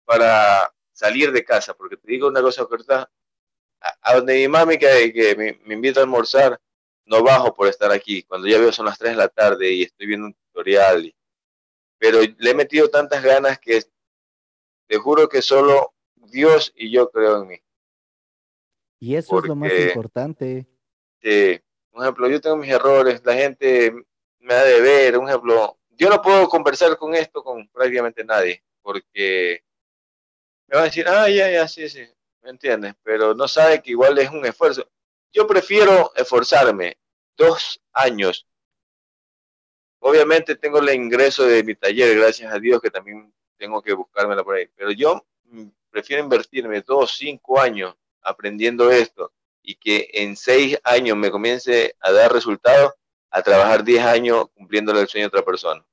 para salir de casa, porque te digo una cosa corta, a, donde mi mami que, que me, invita a almorzar, no bajo por estar aquí. Cuando ya veo son las 3 de la tarde y estoy viendo un tutorial, pero le he metido tantas ganas que te juro que solo Dios y yo creo en mí. Y eso es lo más importante. Sí, por ejemplo, yo tengo mis errores, la gente me ha de ver, un ejemplo, yo no puedo conversar con esto con prácticamente nadie, porque me va a decir, ah, ya, ya, sí, sí, ¿me entiendes? Pero no sabe que igual es un esfuerzo. Yo prefiero esforzarme dos años. Obviamente tengo el ingreso de mi taller, gracias a Dios, que también tengo que buscármela por ahí. Pero yo prefiero invertirme dos, cinco años aprendiendo esto y que en seis años me comience a dar resultados a trabajar diez años cumpliéndole el sueño a otra persona.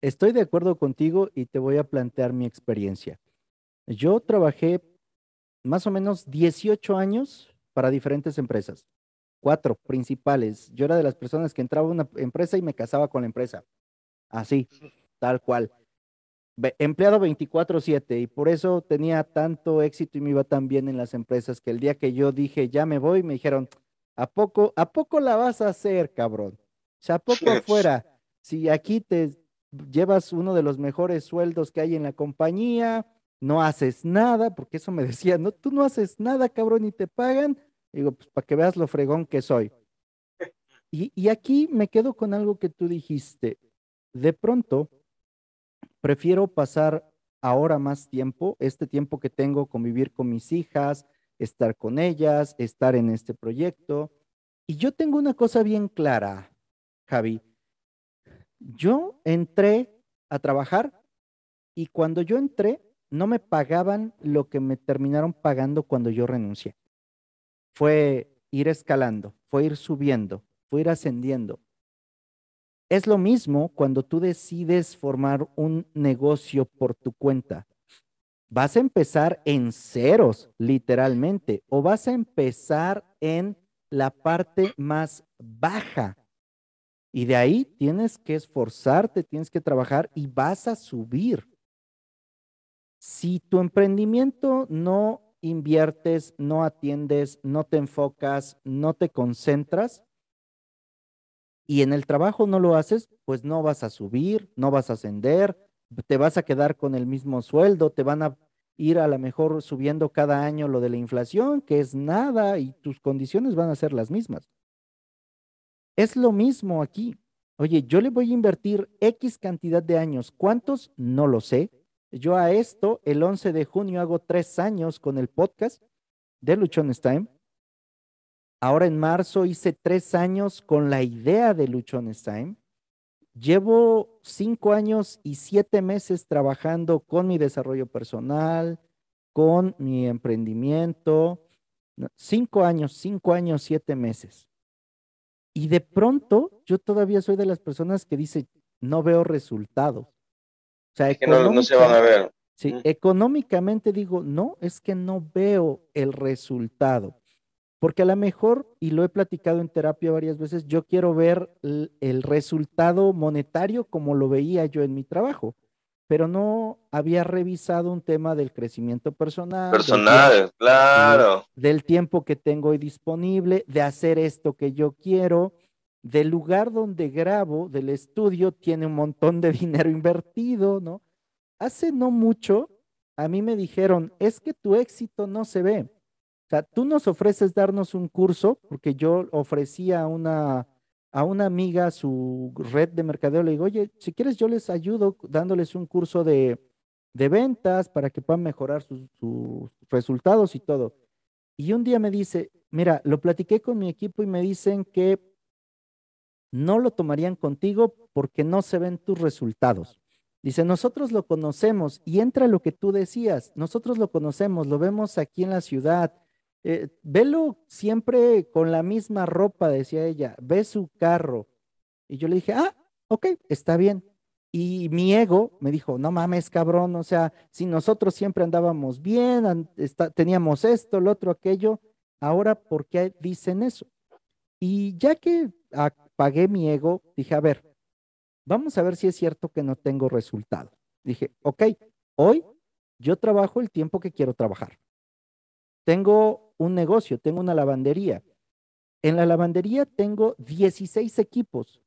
Estoy de acuerdo contigo y te voy a plantear mi experiencia. Yo trabajé más o menos 18 años para diferentes empresas, cuatro principales. Yo era de las personas que entraba a una empresa y me casaba con la empresa. Así, tal cual empleado 24/7 y por eso tenía tanto éxito y me iba tan bien en las empresas que el día que yo dije ya me voy, me dijeron, ¿a poco, a poco la vas a hacer, cabrón? O sea, ¿a poco afuera? Si aquí te llevas uno de los mejores sueldos que hay en la compañía, no haces nada, porque eso me decía, no, tú no haces nada, cabrón, y te pagan. Digo, pues para que veas lo fregón que soy. Y, y aquí me quedo con algo que tú dijiste. De pronto, prefiero pasar ahora más tiempo, este tiempo que tengo, convivir con mis hijas, estar con ellas, estar en este proyecto. Y yo tengo una cosa bien clara, Javi. Yo entré a trabajar y cuando yo entré no me pagaban lo que me terminaron pagando cuando yo renuncié. Fue ir escalando, fue ir subiendo, fue ir ascendiendo. Es lo mismo cuando tú decides formar un negocio por tu cuenta. Vas a empezar en ceros, literalmente, o vas a empezar en la parte más baja. Y de ahí tienes que esforzarte, tienes que trabajar y vas a subir. Si tu emprendimiento no inviertes, no atiendes, no te enfocas, no te concentras, y en el trabajo no lo haces, pues no vas a subir, no vas a ascender, te vas a quedar con el mismo sueldo, te van a ir a lo mejor subiendo cada año lo de la inflación, que es nada, y tus condiciones van a ser las mismas. Es lo mismo aquí. Oye, yo le voy a invertir X cantidad de años. ¿Cuántos? No lo sé. Yo a esto, el 11 de junio, hago tres años con el podcast de Luchones Time. Ahora en marzo hice tres años con la idea de Luchones Time. Llevo cinco años y siete meses trabajando con mi desarrollo personal, con mi emprendimiento. Cinco años, cinco años, siete meses. Y de pronto yo todavía soy de las personas que dice, no veo resultados. O sea, que no, se van a ver. Sí, económicamente digo, no, es que no veo el resultado. Porque a lo mejor, y lo he platicado en terapia varias veces, yo quiero ver el, resultado monetario como lo veía yo en mi trabajo, pero no había revisado un tema del crecimiento personal. Personal, claro. Del tiempo que tengo hoy disponible, de hacer esto que yo quiero, del lugar donde grabo, del estudio, tiene un montón de dinero invertido, ¿no? Hace no mucho, a mí me dijeron, es que tu éxito no se ve O sea, tú nos ofreces darnos un curso, porque yo ofrecía a una, a una amiga su red de mercadeo, le digo, oye, si quieres yo les ayudo dándoles un curso de, de ventas para que puedan mejorar sus, sus resultados y todo. Y un día me dice, mira, lo platiqué con mi equipo y me dicen que no lo tomarían contigo porque no se ven tus resultados. Dice, nosotros lo conocemos y entra lo que tú decías, nosotros lo conocemos, lo vemos aquí en la ciudad. Eh, velo siempre con la misma ropa, decía ella, ve su carro. Y yo le dije, ah, ok, está bien. Y mi ego me dijo, no mames, cabrón, o sea, si nosotros siempre andábamos bien, teníamos esto, lo otro, aquello, ahora, ¿por qué dicen eso? Y ya que pagué mi ego, dije, a ver, vamos a ver si es cierto que no tengo resultado. Dije, ok, hoy yo trabajo el tiempo que quiero trabajar. Tengo un negocio, tengo una lavandería. En la lavandería tengo 16 equipos,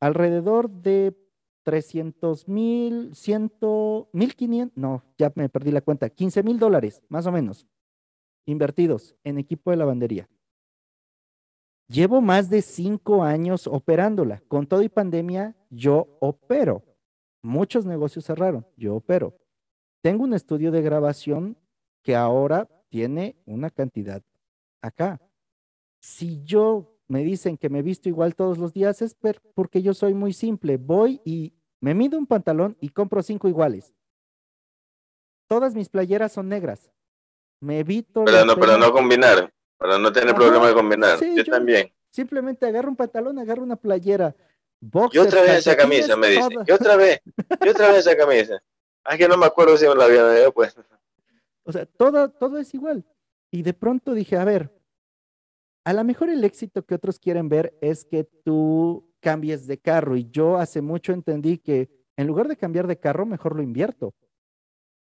alrededor de 300 mil, 100, 1500, no, ya me perdí la cuenta, 15 mil dólares, más o menos, invertidos en equipo de lavandería. Llevo más de cinco años operándola. Con todo y pandemia, yo opero. Muchos negocios cerraron, yo opero. Tengo un estudio de grabación que ahora tiene una cantidad acá. Si yo me dicen que me visto igual todos los días, es porque yo soy muy simple. Voy y me mido un pantalón y compro cinco iguales. Todas mis playeras son negras. Me evito. Pero no, pero no combinar. Para no tener problema de combinar. yo, también. Simplemente agarro un pantalón, agarro una playera. Boxers, y otra vez esa camisa, me dice. Y otra vez, y otra vez esa camisa. Ah, que no me acuerdo si me la había pues. O sea, todo, todo es igual. Y de pronto dije, a ver, a lo mejor el éxito que otros quieren ver es que tú cambies de carro. Y yo hace mucho entendí que en lugar de cambiar de carro, mejor lo invierto.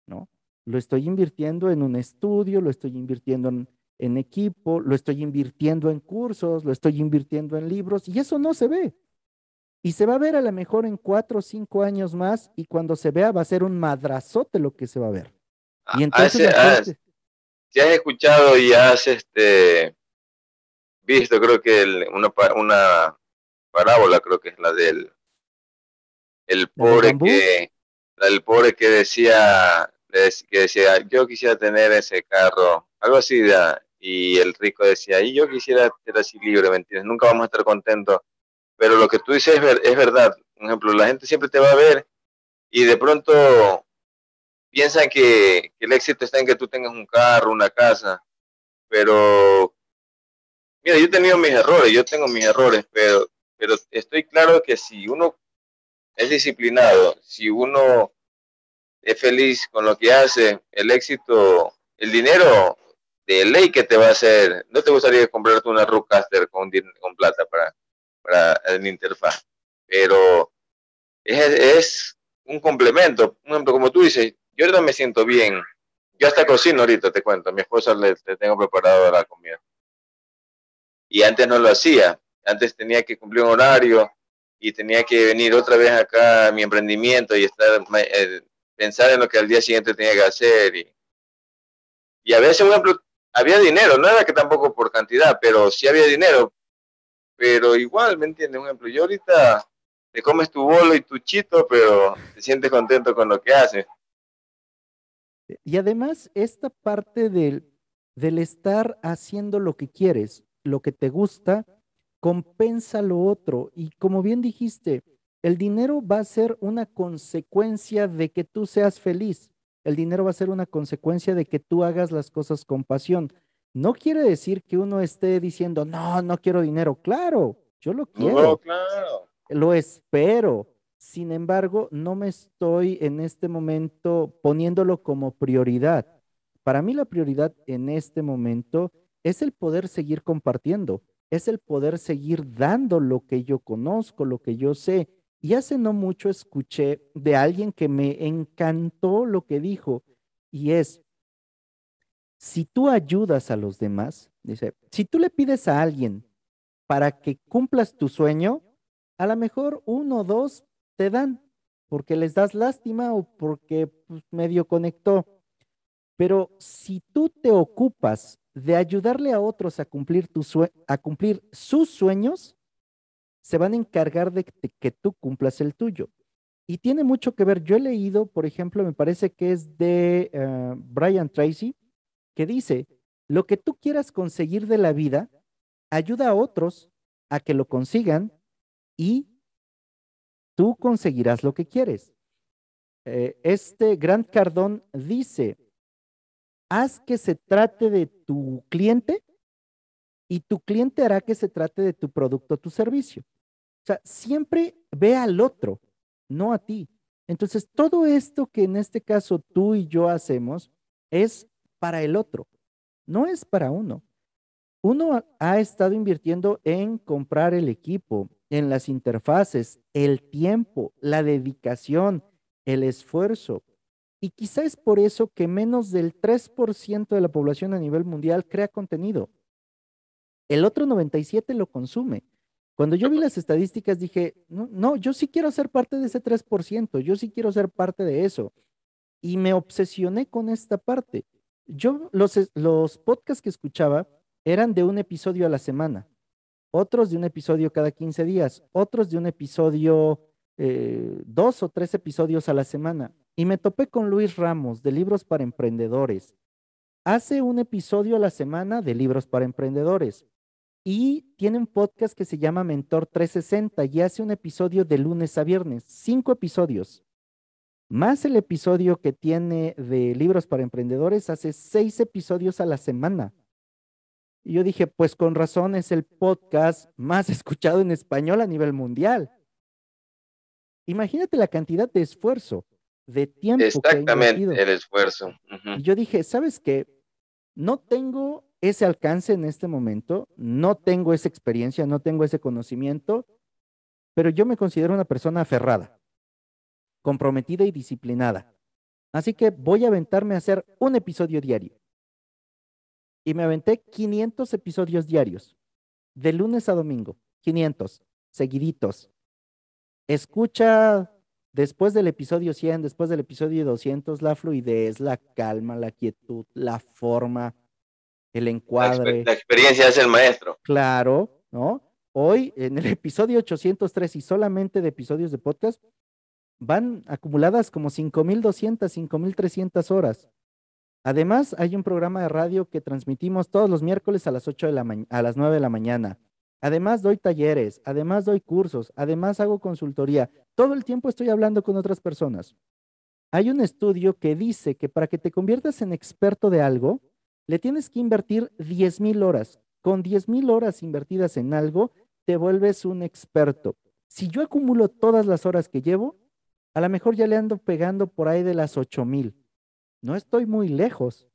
¿No? Lo estoy invirtiendo en un estudio, lo estoy invirtiendo en, en equipo, lo estoy invirtiendo en cursos, lo estoy invirtiendo en libros y eso no se ve. Y se va a ver a lo mejor en cuatro o cinco años más y cuando se vea va a ser un madrazote lo que se va a ver. Y ah, entonces... Has, si has escuchado y has este, visto, creo que una, una parábola, creo que es la del el pobre que el pobre que decía que decía yo quisiera tener ese carro algo así y el rico decía, y yo quisiera ser así libre, ¿me? Nunca vamos a estar contentos, pero lo que tú dices es, verdad. Por ejemplo, la gente siempre te va a ver y de pronto piensan que, el éxito está en que tú tengas un carro, una casa, pero mira, yo he tenido mis errores, yo tengo mis errores, pero, pero estoy claro que si uno es disciplinado, si uno es feliz con lo que hace, el éxito, el dinero de ley que te va a hacer, no te gustaría comprarte una Rookcaster con, con plata para, para la interfaz, pero es, es un complemento. Un ejemplo, como tú dices, yo ahorita me siento bien. Yo hasta cocino ahorita, te cuento. A mi esposa le, tengo preparado la comida. Y antes no lo hacía. Antes tenía que cumplir un horario y tenía que venir otra vez acá a mi emprendimiento y estar eh, pensar en lo que al día siguiente tenía que hacer. Y, y a veces, por ejemplo, había dinero, no era que tampoco por cantidad, pero sí había dinero. Pero igual, ¿me entiendes? Un ejemplo, yo ahorita te comes tu bolo y tu chito, pero te sientes contento con lo que haces. Y además, esta parte del, del estar haciendo lo que quieres, lo que te gusta, compensa lo otro. Y como bien dijiste, el dinero va a ser una consecuencia de que tú seas feliz. El dinero va a ser una consecuencia de que tú hagas las cosas con pasión. No quiere decir que uno esté diciendo, no, no quiero dinero. Claro, yo lo quiero. No, claro. Lo espero. Sin embargo, no me estoy en este momento poniéndolo como prioridad. Para mí la prioridad en este momento es el poder seguir compartiendo, es el poder seguir dando lo que yo conozco, lo que yo sé, y hace no mucho escuché de alguien que me encantó lo que dijo, y es, si tú ayudas a los demás, dice, si tú le pides a alguien para que cumplas tu sueño, a lo mejor uno o dos te dan porque les das lástima o porque pues, medio conectó. Pero si tú te ocupas de ayudarle a otros a cumplir, tu a cumplir sus sueños, se van a encargar de que tú cumplas el tuyo. Y tiene mucho que ver. Yo he leído, por ejemplo, me parece que es de eh, Brian Tracy, que dice, lo que tú quieras conseguir de la vida, ayuda a otros a que lo consigan y tú conseguirás lo que quieres. Eh, este Grant Cardón dice, haz que se trate de tu cliente y tu cliente hará que se trate de tu producto o tu servicio. O sea, siempre ve al otro, no a ti. Entonces, todo esto que en este caso tú y yo hacemos es para el otro, no es para uno. Uno ha estado invirtiendo en comprar el equipo, en las interfaces, el tiempo, la dedicación, el esfuerzo. Y quizá es por eso que menos del 3% de la población a nivel mundial crea contenido. El otro 97% lo consume. Cuando yo vi las estadísticas dije, no, no, yo sí quiero ser parte de ese 3%, yo sí quiero ser parte de eso. Y me obsesioné con esta parte. Yo, los, los podcasts que escuchaba eran de un episodio a la semana, otros de un episodio cada 15 días, otros de un episodio, eh, dos o tres episodios a la semana. Y me topé con Luis Ramos de Libros para Emprendedores. Hace un episodio a la semana de Libros para Emprendedores y tiene un podcast que se llama Mentor 360 y hace un episodio de lunes a viernes, cinco episodios. Más el episodio que tiene de libros para emprendedores, hace seis episodios a la semana. Y yo dije, pues con razón es el podcast más escuchado en español a nivel mundial. Imagínate la cantidad de esfuerzo, de tiempo. Exactamente, el esfuerzo. Y yo dije, ¿sabes qué? No tengo ese alcance en este momento, no tengo esa experiencia, no tengo ese conocimiento, pero yo me considero una persona aferrada, comprometida y disciplinada. Así que voy a aventarme a hacer un episodio diario. Y me aventé 500 episodios diarios, de lunes a domingo, 500, seguiditos. Escucha después del episodio 100, después del episodio 200, la fluidez, la calma, la quietud, la forma, el encuadre. La, experiencia es el maestro. Claro, ¿no? Hoy, en el episodio 803 y solamente de episodios de podcast, van acumuladas como 5.200, 5.300 horas. Además, hay un programa de radio que transmitimos todos los miércoles a las 8 de la a las 9 de la mañana. Además, doy talleres, además doy cursos, además hago consultoría. Todo el tiempo estoy hablando con otras personas. Hay un estudio que dice que para que te conviertas en experto de algo, le tienes que invertir 10 mil horas. Con 10 mil horas invertidas en algo, te vuelves un experto. Si yo acumulo todas las horas que llevo, a lo mejor ya le ando pegando por ahí de las 8 mil. No estoy muy lejos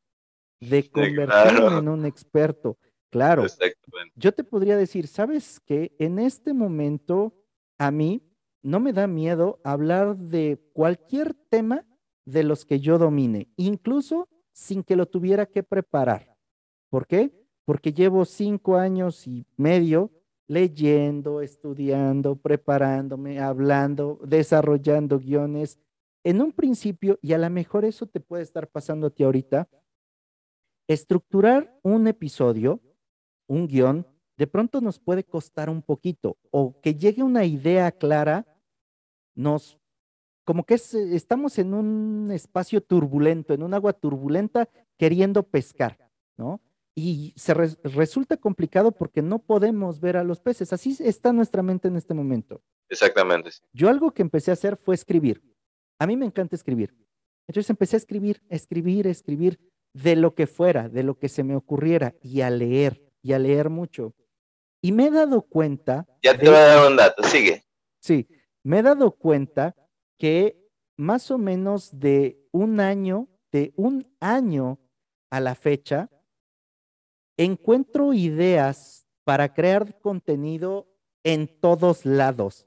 de convertirme en un experto. Claro, yo te podría decir, ¿sabes qué? En este momento, a mí no me da miedo hablar de cualquier tema de los que yo domine, incluso sin que lo tuviera que preparar. ¿Por qué? Porque llevo cinco años y medio leyendo, estudiando, preparándome, hablando, desarrollando guiones. En un principio, y a lo mejor eso te puede estar pasando a ti ahorita, estructurar un episodio, un guion, de pronto nos puede costar un poquito, o que llegue una idea clara, nos como que estamos en un espacio turbulento, en un agua turbulenta queriendo pescar, ¿no? Y se resulta complicado porque no podemos ver a los peces. Así está nuestra mente en este momento. Exactamente. Yo algo que empecé a hacer fue escribir. A mí me encanta escribir. Entonces empecé a escribir, escribir, escribir de lo que fuera, de lo que se me ocurriera y a leer, y a leer mucho. Y me he dado cuenta. Ya te voy a dar un dato, sigue. Sí, me he dado cuenta que más o menos de un año, de un año a la fecha, encuentro ideas para crear contenido en todos lados.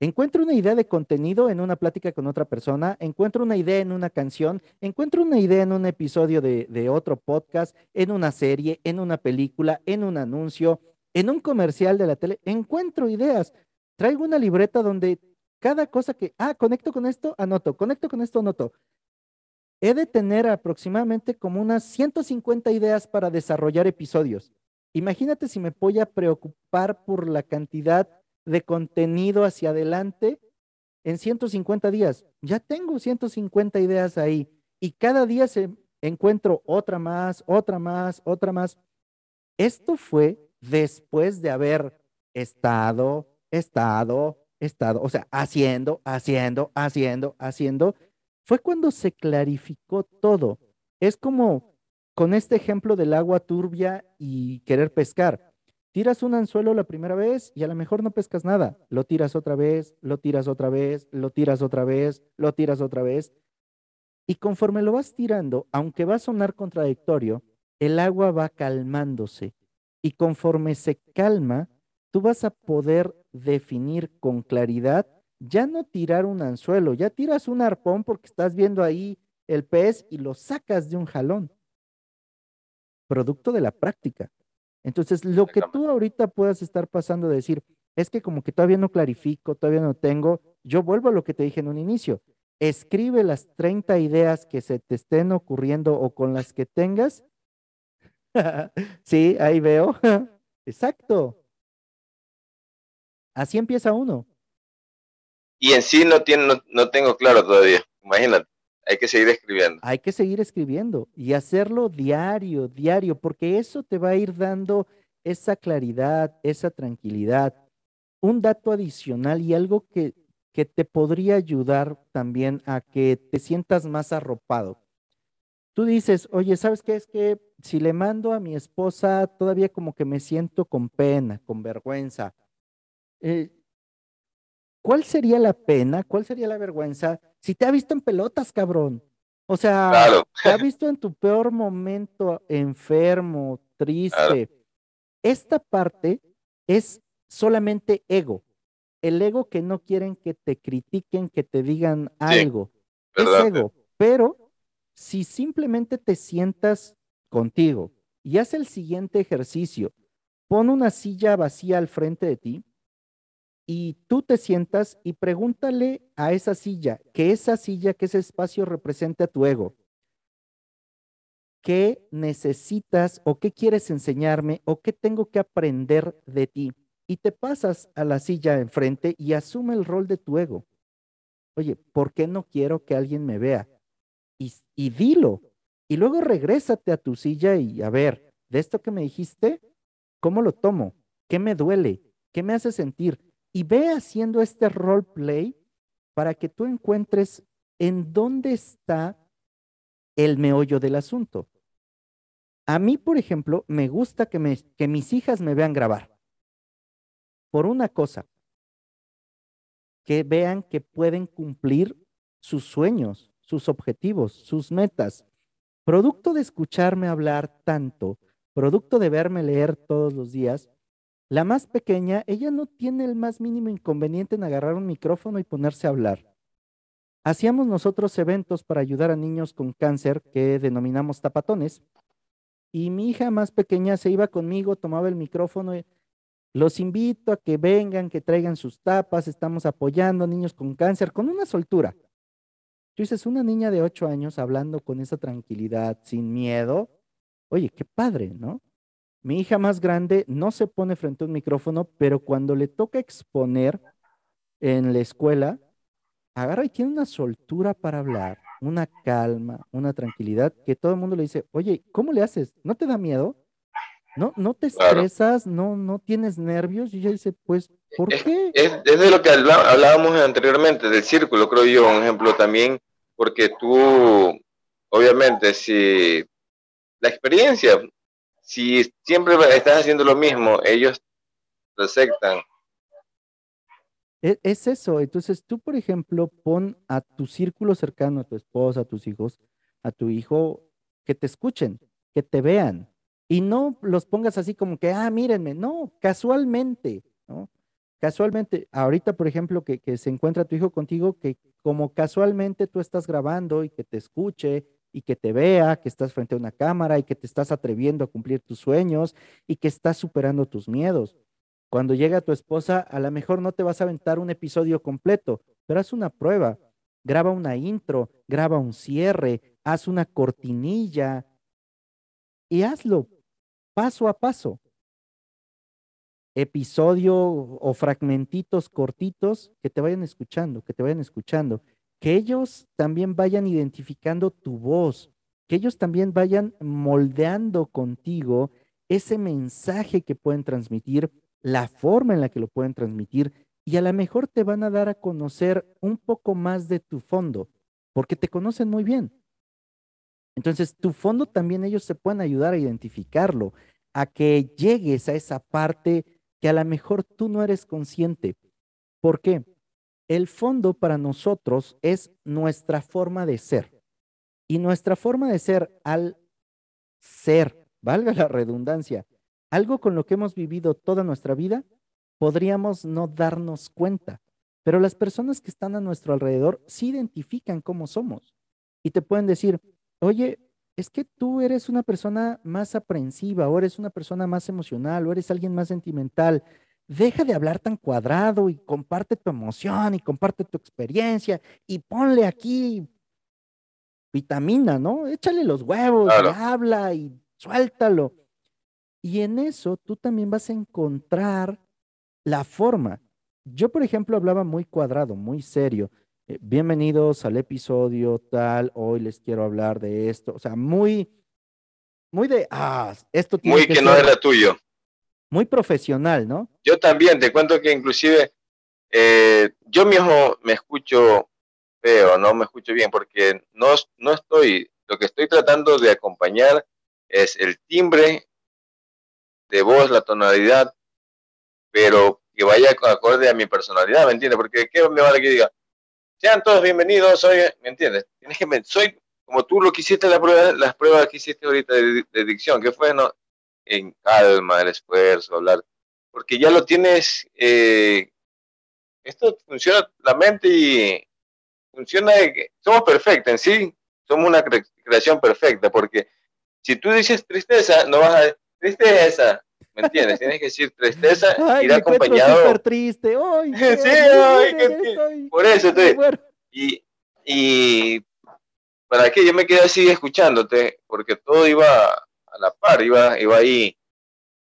Encuentro una idea de contenido en una plática con otra persona, encuentro una idea en una canción, encuentro una idea en un episodio de, de, otro podcast, en una serie, en una película, en un anuncio, en un comercial de la tele. Encuentro ideas. Traigo una libreta donde cada cosa que, ah, conecto con esto, anoto, conecto con esto, anoto. he de tener aproximadamente como unas 150 ideas para desarrollar episodios. Imagínate si me voy a preocupar por la cantidad de contenido hacia adelante en 150 días. Ya tengo 150 ideas ahí y cada día se encuentro otra más, otra más, otra más. Esto fue después de haber estado, estado, estado, o sea, haciendo, haciendo, haciendo, haciendo fue cuando se clarificó todo. Es como con este ejemplo del agua turbia y querer pescar. Tiras un anzuelo la primera vez y a lo mejor no pescas nada. Lo tiras otra vez, lo tiras otra vez, lo tiras otra vez, lo tiras otra vez. Y conforme lo vas tirando, aunque va a sonar contradictorio, el agua va calmándose. Y conforme se calma, tú vas a poder definir con claridad ya no tirar un anzuelo, ya tiras un arpón porque estás viendo ahí el pez y lo sacas de un jalón. Producto de la práctica. Entonces, lo que tú ahorita puedas estar pasando de decir, es que como que todavía no clarifico, todavía no tengo, yo vuelvo a lo que te dije en un inicio. Escribe las 30 ideas que se te estén ocurriendo o con las que tengas. sí, ahí veo. Exacto. Así empieza uno y en sí no, tiene, no, tengo claro todavía. Imagínate, hay que seguir escribiendo. Hay que seguir escribiendo y hacerlo diario, diario, porque eso te va a ir dando esa claridad, esa tranquilidad. Un dato adicional y algo que, que te podría ayudar también a que te sientas más arropado. Tú dices, oye, ¿sabes qué? Es que si le mando a mi esposa, todavía como que me siento con pena, con vergüenza. Eh, ¿cuál sería la pena, cuál sería la vergüenza si te ha visto en pelotas, cabrón? O sea, te ha visto en tu peor momento enfermo, triste. Esta parte es solamente ego. El ego que no quieren que te critiquen, que te digan algo. es ego. Pero si simplemente te sientas contigo y haz el siguiente ejercicio, pon una silla vacía al frente de ti y tú te sientas y pregúntale a esa silla, que esa silla, que ese espacio represente a tu ego. ¿Qué necesitas o qué quieres enseñarme o qué tengo que aprender de ti? Y te pasas a la silla enfrente y asume el rol de tu ego. Oye, ¿por qué no quiero que alguien me vea? Y, y dilo. Y luego regrésate a tu silla y a ver, de esto que me dijiste, ¿cómo lo tomo? ¿Qué me duele? ¿Qué me hace sentir? Y ve haciendo este role play para que tú encuentres en dónde está el meollo del asunto. A mí, por ejemplo, me gusta que, que mis hijas me vean grabar. Por una cosa, que vean que pueden cumplir sus sueños, sus objetivos, sus metas. Producto de escucharme hablar tanto, producto de verme leer todos los días, la más pequeña, ella no tiene el más mínimo inconveniente en agarrar un micrófono y ponerse a hablar. Hacíamos nosotros eventos para ayudar a niños con cáncer que denominamos tapatones. Y mi hija más pequeña se iba conmigo, tomaba el micrófono. Y, Los invito a que vengan, que traigan sus tapas. Estamos apoyando a niños con cáncer con una soltura. Tú dices, una niña de ocho años hablando con esa tranquilidad, sin miedo. Oye, qué padre, ¿no? Mi hija más grande no se pone frente a un micrófono, pero cuando le toca exponer en la escuela, agarra y tiene una soltura para hablar, una calma, una tranquilidad, que todo el mundo le dice, oye, ¿cómo le haces? ¿No te da miedo? ¿No, no te estresas? ¿No, no tienes nervios? Y ella dice, pues, ¿por qué? Es, de lo que hablábamos anteriormente, del círculo, creo yo, un ejemplo también, porque tú, obviamente, si la experiencia, si siempre estás haciendo lo mismo, ellos lo aceptan. E, es, eso. Entonces, tú, por ejemplo, pon a tu círculo cercano, a tu esposa, a tus hijos, a tu hijo, que te escuchen, que te vean. Y no los pongas así como que, ah, mírenme. No, casualmente, ¿no? Casualmente, ahorita, por ejemplo, que, que se encuentra tu hijo contigo, que como casualmente tú estás grabando y que te escuche y que te vea, que estás frente a una cámara y que te estás atreviendo a cumplir tus sueños y que estás superando tus miedos. Cuando llega tu esposa, a lo mejor no te vas a aventar un episodio completo, pero haz una prueba. Graba una intro, graba un cierre, haz una cortinilla y hazlo paso a paso. Episodio o fragmentitos cortitos que te vayan escuchando, que te vayan escuchando, que ellos también vayan identificando tu voz, que ellos también vayan moldeando contigo ese mensaje que pueden transmitir, la forma en la que lo pueden transmitir y a lo mejor te van a dar a conocer un poco más de tu fondo, porque te conocen muy bien. Entonces, tu fondo también ellos se pueden ayudar a identificarlo, a que llegues a esa parte que a lo mejor tú no eres consciente. ¿Por qué? El fondo para nosotros es nuestra forma de ser. Y nuestra forma de ser al ser, valga la redundancia, algo con lo que hemos vivido toda nuestra vida, podríamos no darnos cuenta. Pero las personas que están a nuestro alrededor sí identifican cómo somos y te pueden decir, oye, es que tú eres una persona más aprensiva, o eres una persona más emocional, o eres alguien más sentimental. Deja de hablar tan cuadrado y comparte tu emoción y comparte tu experiencia y ponle aquí vitamina, ¿no? Échale los huevos y habla y suéltalo. Y en eso tú también vas a encontrar la forma. Yo, por ejemplo, hablaba muy cuadrado, muy serio. Eh, bienvenidos al episodio tal, hoy les quiero hablar de esto, o sea, muy, muy de, ah, esto tiene Muy que, no era tuyo. Muy profesional, ¿no? Yo también, te cuento que inclusive eh, yo mismo me escucho feo, no me escucho bien, porque no, no estoy, lo que estoy tratando de acompañar es el timbre de voz, la tonalidad, pero que vaya acorde a mi personalidad, ¿me entiendes? Porque ¿qué me vale que diga? sean todos bienvenidos, soy, ¿me entiendes? Tienes que, soy como tú lo que hiciste la prueba, las pruebas que hiciste ahorita de, dicción, que fue no, en calma, el esfuerzo, hablar, porque ya lo tienes, eh, esto funciona la mente y funciona, somos perfectos en sí, somos una creación perfecta, porque si tú dices tristeza, no vas a tristeza, ¿me entiendes? Tienes que decir tristeza, Ay, ir acompañado. súper triste, ¡Ay, sí, ay, por eso estoy. Y, y para que yo me quedé así escuchándote, porque todo iba a la par, iba, iba ahí.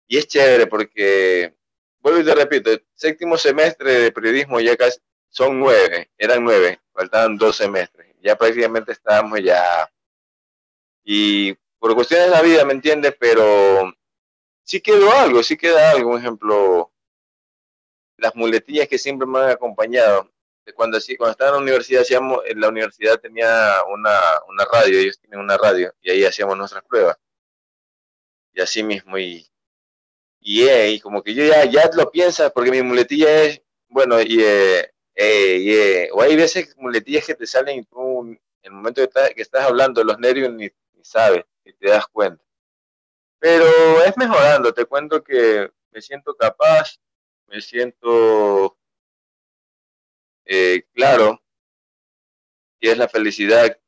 Y es chévere porque, vuelvo y te repito, el séptimo semestre de periodismo ya casi son nueve, eran nueve, faltaban dos semestres. Ya prácticamente estábamos ya. Y por cuestiones de la vida, ¿me entiendes? Pero sí quedó algo, sí queda algo. Un ejemplo, las muletillas que siempre me han acompañado. Cuando, cuando estaba en la universidad, hacíamos, en la universidad tenía una, una radio, ellos tienen una radio, y ahí hacíamos nuestras pruebas. Y así mismo, y, eh, y como que yo ya, ya lo piensas, porque mi muletilla es, bueno, y, eh, eh, o hay veces muletillas que te salen y tú, en el momento que estás, hablando, los nervios ni, sabes, ni te das cuenta. Pero es mejorando, te cuento que me siento capaz, me siento claro que es la felicidad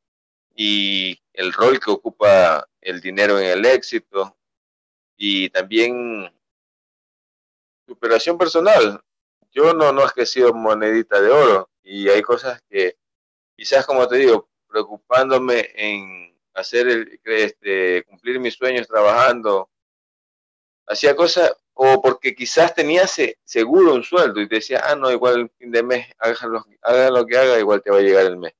y el rol que ocupa el dinero en el éxito y también superación personal. Yo no, no es que he sido monedita de oro y hay cosas que quizás, como te digo, preocupándome en hacer el, este, cumplir mis sueños trabajando, hacía cosas, o porque quizás tenía seguro un sueldo y decía, ah, no, igual el fin de mes, haga lo, haga lo que haga, igual te va a llegar el mes.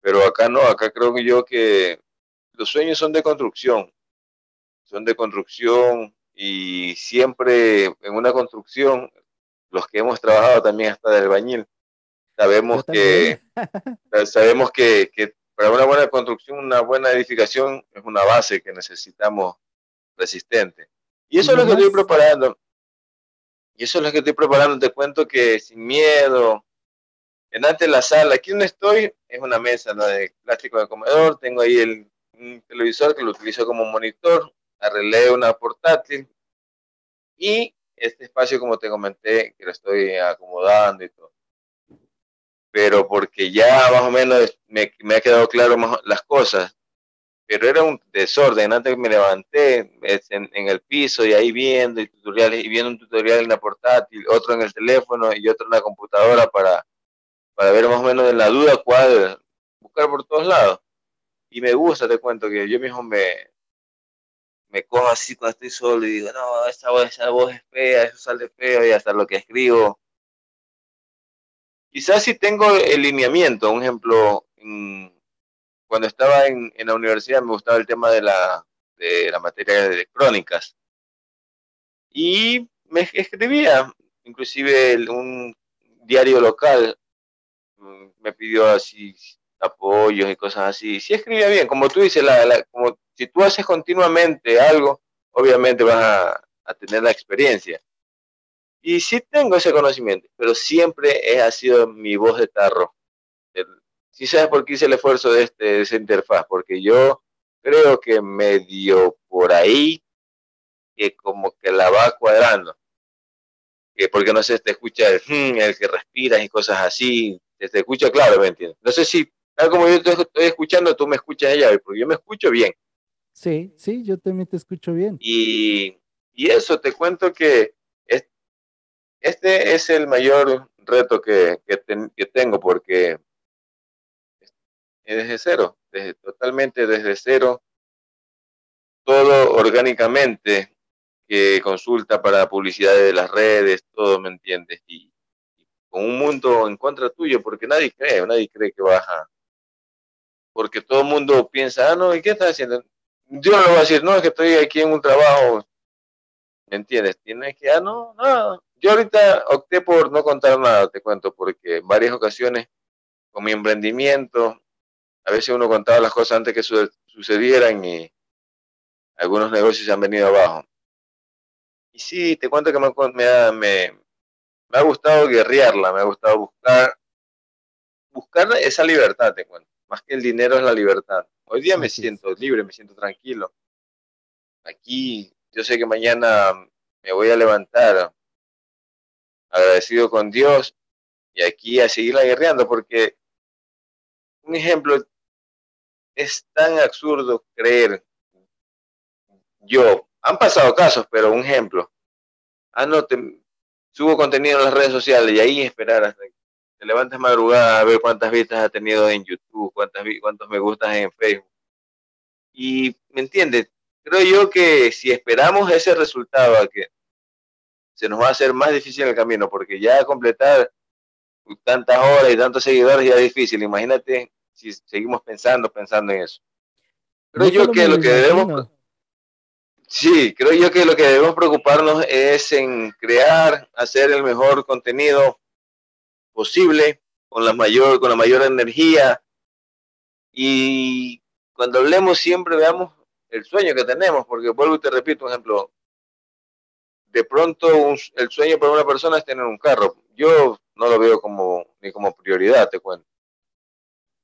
Pero acá no, acá creo que yo que los sueños son de construcción, de construcción y siempre en una construcción, los que hemos trabajado también hasta del bañil, sabemos que sabemos que, que para una buena construcción, una buena edificación es una base que necesitamos resistente. Y eso es lo que estoy preparando. Y eso es lo que estoy preparando. Te cuento que sin miedo, en antes la sala, aquí donde estoy, es una mesa de plástico de comedor. Tengo ahí el un televisor que lo utilizo como monitor. Arreglé una portátil. Y este espacio, como te comenté, que lo estoy acomodando y todo pero porque ya más o menos me, me ha quedado claro las cosas. Pero era un desorden. Antes me levanté en, en, el piso y ahí viendo y tutoriales y viendo un tutorial en la portátil, otro en el teléfono y otro en la computadora para, para ver más o menos en la duda cuál buscar por todos lados. y me gusta, te cuento que yo mismo me, me cojo así cuando estoy solo y digo, no, esa voz, esa voz es fea, eso sale feo y hasta lo que escribo. Quizás si tengo el lineamiento, un ejemplo, cuando estaba en, en, la universidad me gustaba el tema de la, de la materia de crónicas y me escribía, inclusive un diario local mm, me pidió así apoyos y cosas así. Sí escribía bien, como tú dices, la, como si tú haces continuamente algo, obviamente vas a, a, tener la experiencia. Y sí tengo ese conocimiento, pero siempre ha sido mi voz de tarro. Sí sabes por qué hice el esfuerzo de, este, de esa interfaz, porque yo creo que medio por ahí, que como que la va cuadrando. Que porque no sé, te escucha el, hmm, el que respiras y cosas así, te escucha claro, ¿me entiendes? No sé si tal como yo te estoy escuchando, tú me escuchas ella, porque yo me escucho bien. Sí, sí, yo también te escucho bien. Y, y eso, te cuento que es, este es el mayor reto que, que, ten, que tengo, porque es desde cero, desde, totalmente desde cero, todo orgánicamente, que consulta para publicidad de las redes, todo, ¿me entiendes? Y, y, con un mundo en contra tuyo, porque nadie cree, nadie cree que vas a, porque todo el mundo piensa, ah, no, ¿y qué estás haciendo? Yo le voy a decir, no, es que estoy aquí en un trabajo, ¿me entiendes? Tienes que, ah, no, no. Yo ahorita opté por no contar nada, te cuento, porque en varias ocasiones con mi emprendimiento, a veces uno contaba las cosas antes que su sucedieran y algunos negocios se han venido abajo. Y sí, te cuento que me, me, ha, me, me ha gustado guerrearla, me ha gustado buscar, buscar esa libertad, te cuento más que el dinero es la libertad. Hoy día me siento libre, me siento tranquilo. Aquí yo sé que mañana me voy a levantar agradecido con Dios y aquí a seguirla guerreando porque un ejemplo es tan absurdo creer yo han pasado casos pero un ejemplo ah no te subo contenido en las redes sociales y ahí esperar hasta que te levantas madrugada a ver cuántas vistas ha tenido en YouTube, cuántas, cuántos me gustas en Facebook. Y, ¿me entiendes? Creo yo que si esperamos ese resultado a que se nos va a hacer más difícil el camino, porque ya completar tantas horas y tantos seguidores ya es difícil. Imagínate si seguimos pensando, pensando en eso. Creo yo, yo que lo que debemos... Sí, creo yo que lo que debemos preocuparnos es en crear, hacer el mejor contenido posible, con la mayor, con la mayor energía. Y cuando hablemos siempre veamos el sueño que tenemos, porque vuelvo y te repito, un ejemplo, de pronto un, el sueño para una persona es tener un carro. Yo no lo veo como ni como prioridad, te cuento.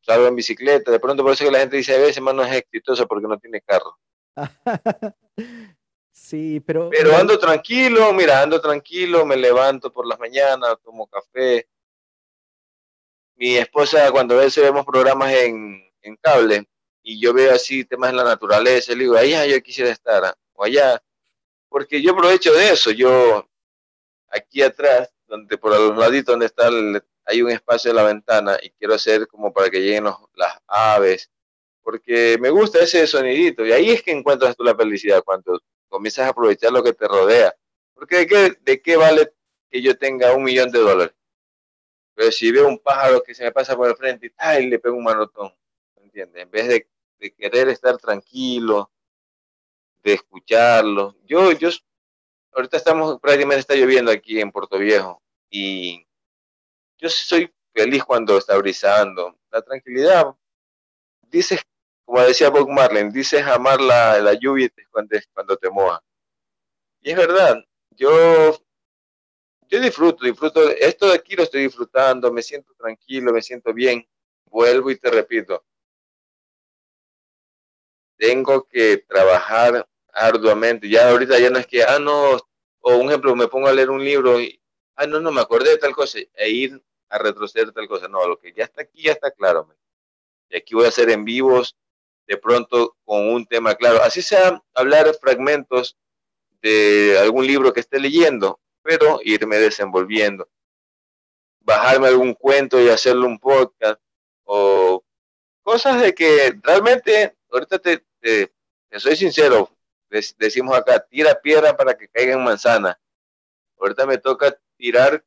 Salgo en bicicleta, de pronto por eso que la gente dice a veces, no es exitosa porque no tiene carro. sí, pero... Pero ando tranquilo, mira, ando tranquilo, me levanto por las mañanas, tomo café, mi esposa cuando a veces vemos programas en, cable y yo veo así temas en la naturaleza, le digo, allá yo quisiera estar, o allá, porque yo aprovecho de eso, yo aquí atrás, donde por los laditos donde está, hay un espacio de la ventana y quiero hacer como para que lleguen los, las aves, porque me gusta ese sonidito y ahí es que encuentras tú la felicidad, cuando comienzas a aprovechar lo que te rodea, porque de qué, de qué vale que yo tenga un millón de dólares pero si veo un pájaro que se me pasa por el frente y ¡ay! le pego un manotón, ¿entiendes? En vez de, querer estar tranquilo, de escucharlo. Yo, yo, ahorita estamos, prácticamente está lloviendo aquí en Puerto Viejo y yo soy feliz cuando está brisando. La tranquilidad, dices, como decía Bob Marlin, dices amar la, la lluvia cuando, cuando te moja. Y es verdad, yo yo disfruto, disfruto, esto de aquí lo estoy disfrutando, me siento tranquilo, me siento bien, vuelvo y te repito, tengo que trabajar arduamente, ya ahorita ya no es que, ah, no, o un ejemplo, me pongo a leer un libro y, ah, no, no, me acordé de tal cosa, e ir a retroceder tal cosa, no, lo que ya está aquí ya está claro, y aquí voy a hacer en vivos, de pronto con un tema claro, así sea hablar fragmentos de algún libro que esté leyendo, pero irme desenvolviendo. Bajarme algún cuento y hacerlo un podcast o cosas de que realmente, ahorita te, soy sincero, decimos acá, tira piedra para que caiga en manzana. Ahorita me toca tirar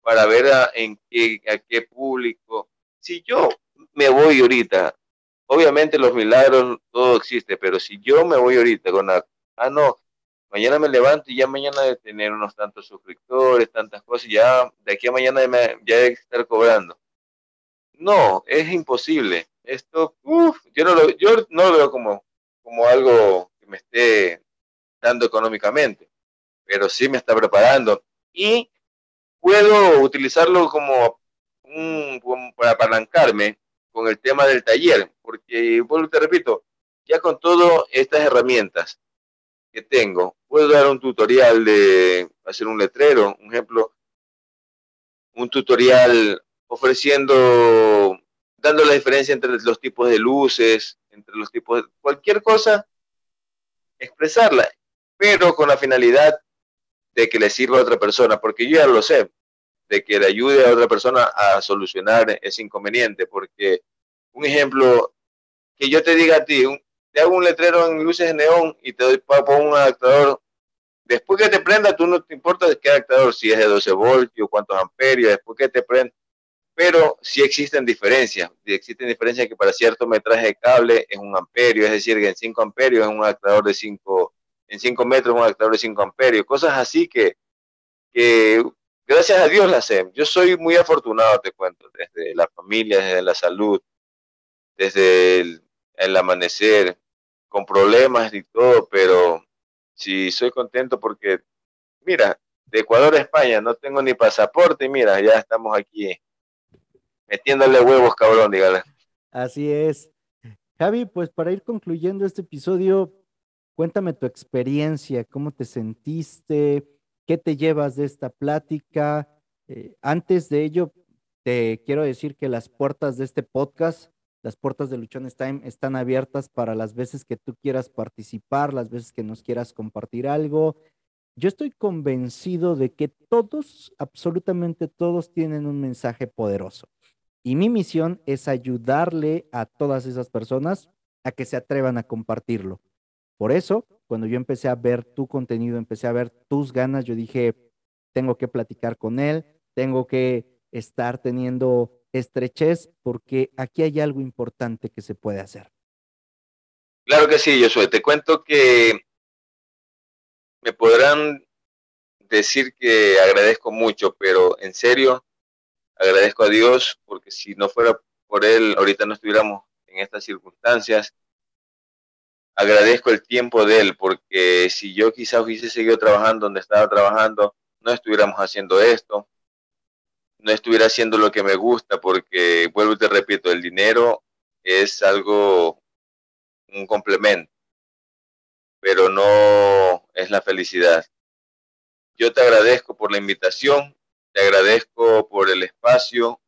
para ver a, en qué, a qué público. Si yo me voy ahorita, obviamente los milagros, todo existe, pero si yo me voy ahorita con la, ah, no, mañana me levanto y ya mañana de tener unos tantos suscriptores, tantas cosas, ya de aquí a mañana ya hay que estar cobrando. No, es imposible. Esto, uff, yo no lo, yo no lo veo como, algo que me esté dando económicamente, pero sí me está preparando. Y puedo utilizarlo como, para apalancarme con el tema del taller, porque, vuelvo te repito, ya con todas estas herramientas que tengo, puedo dar un tutorial de hacer un letrero, un ejemplo, un tutorial ofreciendo, dando la diferencia entre los tipos de luces, entre los tipos de cualquier cosa, expresarla, pero con la finalidad de que le sirva a otra persona, porque yo ya lo sé, de que le ayude a otra persona a solucionar ese inconveniente, porque un ejemplo, que yo te diga a ti, te hago un letrero en luces de neón y te doy para un adaptador, después que te prenda, tú no te importa de qué adaptador, si es de 12 voltios, cuántos amperios, después que te prenda, pero sí existen diferencias, existen diferencias que para cierto metraje de cable es un amperio, es decir, que en 5 amperios es un adaptador de 5 en 5 metros un adaptador de 5 amperios, cosas así que, que gracias a Dios las sé. Yo soy muy afortunado, te cuento, desde la familia, desde la salud, desde el, amanecer, con problemas y todo, pero sí soy contento porque, mira, de Ecuador a España no tengo ni pasaporte y mira, ya estamos aquí metiéndole huevos, cabrón, dígale. Así es. Javi, pues para ir concluyendo este episodio, Cuéntame tu experiencia, cómo te sentiste, qué te llevas de esta plática. Eh, antes de ello, te quiero decir que las puertas de este podcast, las puertas de Luchones Time, están abiertas para las veces que tú quieras participar, las veces que nos quieras compartir algo. Yo estoy convencido de que todos, absolutamente todos, tienen un mensaje poderoso. Y mi misión es ayudarle a todas esas personas a que se atrevan a compartirlo. Por eso, cuando yo empecé a ver tu contenido, empecé a ver tus ganas, yo dije, tengo que platicar con él, tengo que estar teniendo estrechez, porque aquí hay algo importante que se puede hacer. Claro que sí, Josué. Te cuento que me podrán decir que agradezco mucho, pero en serio, agradezco a Dios, porque si no fuera por Él, ahorita no estuviéramos en estas circunstancias agradezco el tiempo de él, porque si yo quizás hubiese seguido trabajando donde estaba trabajando, no estuviéramos haciendo esto, no estuviera haciendo lo que me gusta, porque vuelvo y te repito, el dinero es algo, un complemento, pero no es la felicidad. Yo te agradezco por la invitación, te agradezco por el espacio,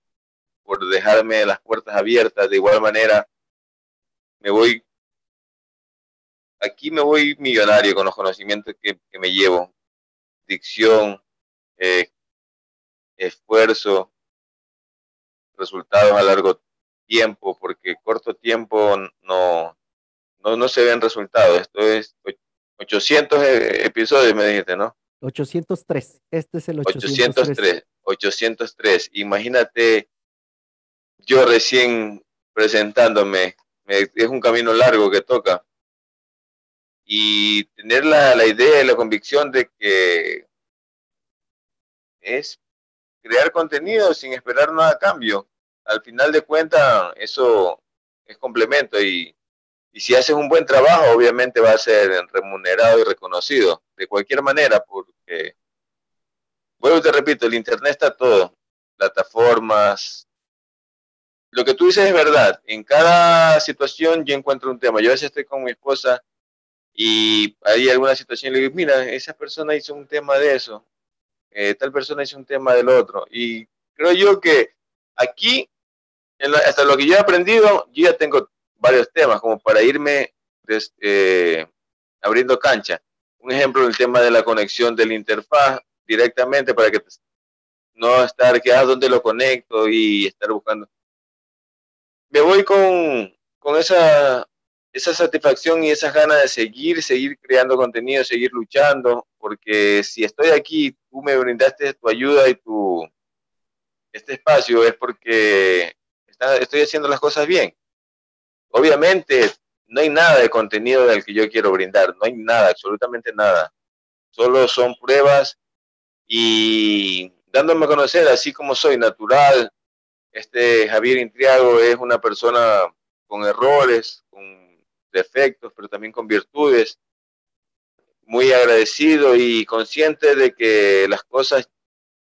por dejarme las puertas abiertas. De igual manera, me voy aquí me voy millonario con los conocimientos que, me llevo. Dicción, eh, esfuerzo, resultados a largo tiempo, porque corto tiempo no, no, no se ven resultados. Esto es 800 e, episodios, me dijiste, ¿no? 803. Este es el 803. 803. 803. Imagínate yo recién presentándome. Es un camino largo que toca y tener la, la idea y la convicción de que es crear contenido sin esperar nada a cambio. Al final de cuentas, eso es complemento y, y si haces un buen trabajo, obviamente va a ser remunerado y reconocido de cualquier manera, porque, bueno, te repito, el Internet está todo, plataformas. Lo que tú dices es verdad. En cada situación yo encuentro un tema. Yo a veces estoy con mi esposa y hay alguna situación, le digo, mira, esa persona hizo un tema de eso, eh, tal persona hizo un tema del otro. Y creo yo que aquí, hasta lo que yo he aprendido, yo ya tengo varios temas como para irme eh, abriendo cancha. Un ejemplo, el tema de la conexión del interfaz directamente para que no estar que ah, dónde lo conecto y estar buscando. me voy con, con esa, esa satisfacción y esas ganas de seguir, seguir creando contenido, seguir luchando, porque si estoy aquí, tú me brindaste tu ayuda y tu este espacio es porque estoy haciendo las cosas bien. Obviamente, no hay nada de contenido del que yo quiero brindar, no hay nada, absolutamente nada. Solo son pruebas y dándome a conocer así como soy, natural. Este Javier Intriago es una persona con errores, con defectos, pero también con virtudes. Muy agradecido y consciente de que las cosas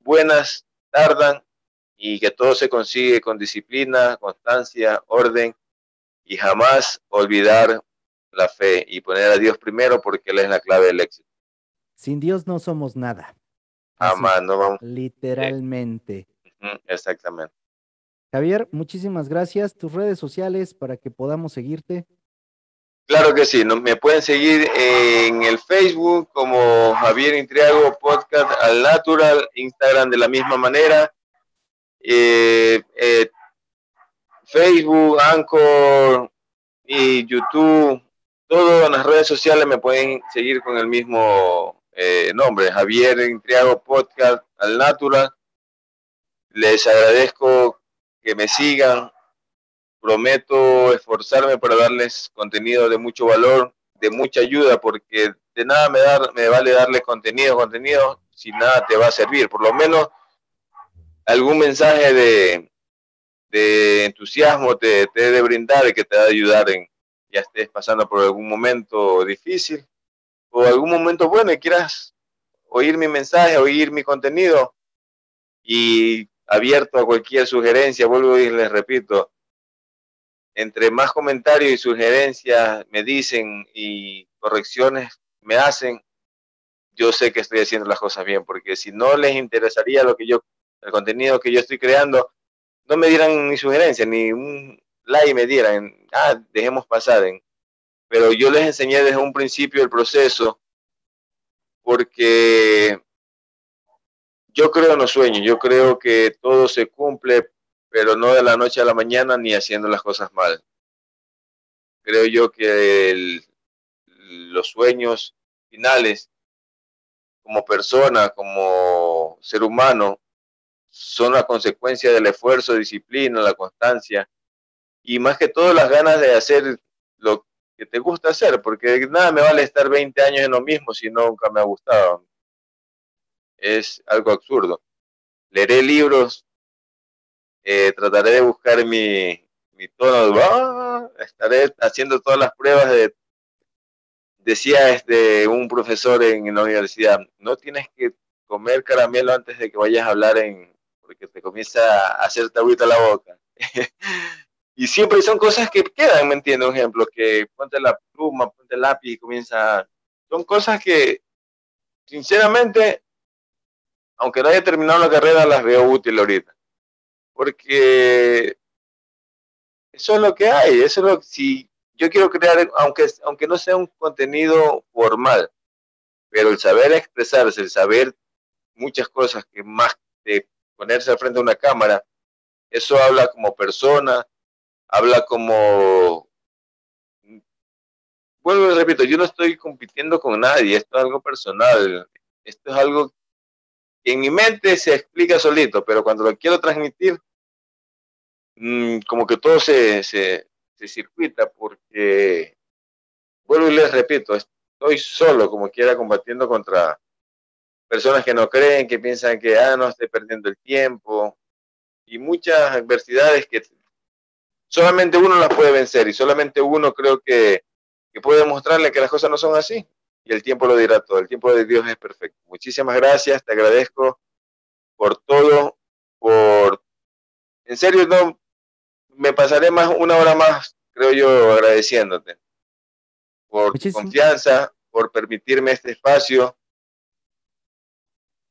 buenas tardan y que todo se consigue con disciplina, constancia, orden y jamás olvidar la fe y poner a Dios primero porque Él es la clave del éxito. Sin Dios no somos nada. Jamás, no vamos. Literalmente. Exactamente. Javier, muchísimas gracias. Tus redes sociales para que podamos seguirte. Claro que sí, me pueden seguir en el Facebook como Javier Intriago Podcast al Natural, Instagram de la misma manera, eh, eh, Facebook, Anchor y YouTube, todas las redes sociales me pueden seguir con el mismo eh, nombre, Javier Intriago Podcast al Natural. Les agradezco que me sigan. Prometo esforzarme para darles contenido de mucho valor, de mucha ayuda, porque de nada me, vale darles contenido, contenido, si nada te va a servir. Por lo menos algún mensaje de, de entusiasmo te, te debe brindar y que te va a ayudar en ya estés pasando por algún momento difícil o algún momento bueno y quieras oír mi mensaje, oír mi contenido y abierto a cualquier sugerencia, vuelvo y les repito, entre más comentarios y sugerencias me dicen y correcciones me hacen, yo sé que estoy haciendo las cosas bien, porque si no les interesaría lo que yo, el contenido que yo estoy creando, no me dieran ni sugerencia, ni un like me dieran, ah, dejemos pasar. pero yo les enseñé desde un principio el proceso, porque yo creo en los sueños, yo creo que todo se cumple, pero no de la noche a la mañana ni haciendo las cosas mal. Creo yo que los sueños finales, como persona, como ser humano, son la consecuencia del esfuerzo, disciplina, la constancia y más que todo las ganas de hacer lo que te gusta hacer, porque nada me vale estar 20 años en lo mismo si nunca me ha gustado. Es algo absurdo. Leeré libros, eh, trataré de buscar mi, mi tono, ¡ah! estaré haciendo todas las pruebas de... Decía este, un profesor en la universidad, no tienes que comer caramelo antes de que vayas a hablar en, porque te comienza a hacer agüita la boca. y siempre son cosas que quedan, ¿me entiendes? Un ejemplo, que ponte la pluma, ponte el lápiz y comienza... Son cosas que, sinceramente, aunque no haya terminado la carrera, las veo útiles ahorita. Porque eso es lo que hay, eso es lo. Si yo quiero crear, aunque, aunque no sea un contenido formal, pero el saber expresarse, el saber muchas cosas que más te ponerse al frente de una cámara, eso habla como persona, habla como... Vuelvo y repito, yo no estoy compitiendo con nadie, esto es algo personal, esto es algo en mi mente se explica solito, pero cuando lo quiero transmitir, mm, como que todo se, se, se circuita, porque, vuelvo y les repito, estoy solo como quiera combatiendo contra personas que no creen, que piensan que, ah, no, estoy perdiendo el tiempo, y muchas adversidades que solamente uno las puede vencer y solamente uno creo que, que puede mostrarle que las cosas no son así. Y el tiempo lo dirá todo, el tiempo de Dios es perfecto. Muchísimas gracias, te agradezco por todo, por... En serio, no, me pasaré más una hora más, creo yo, agradeciéndote por tu confianza, por permitirme este espacio,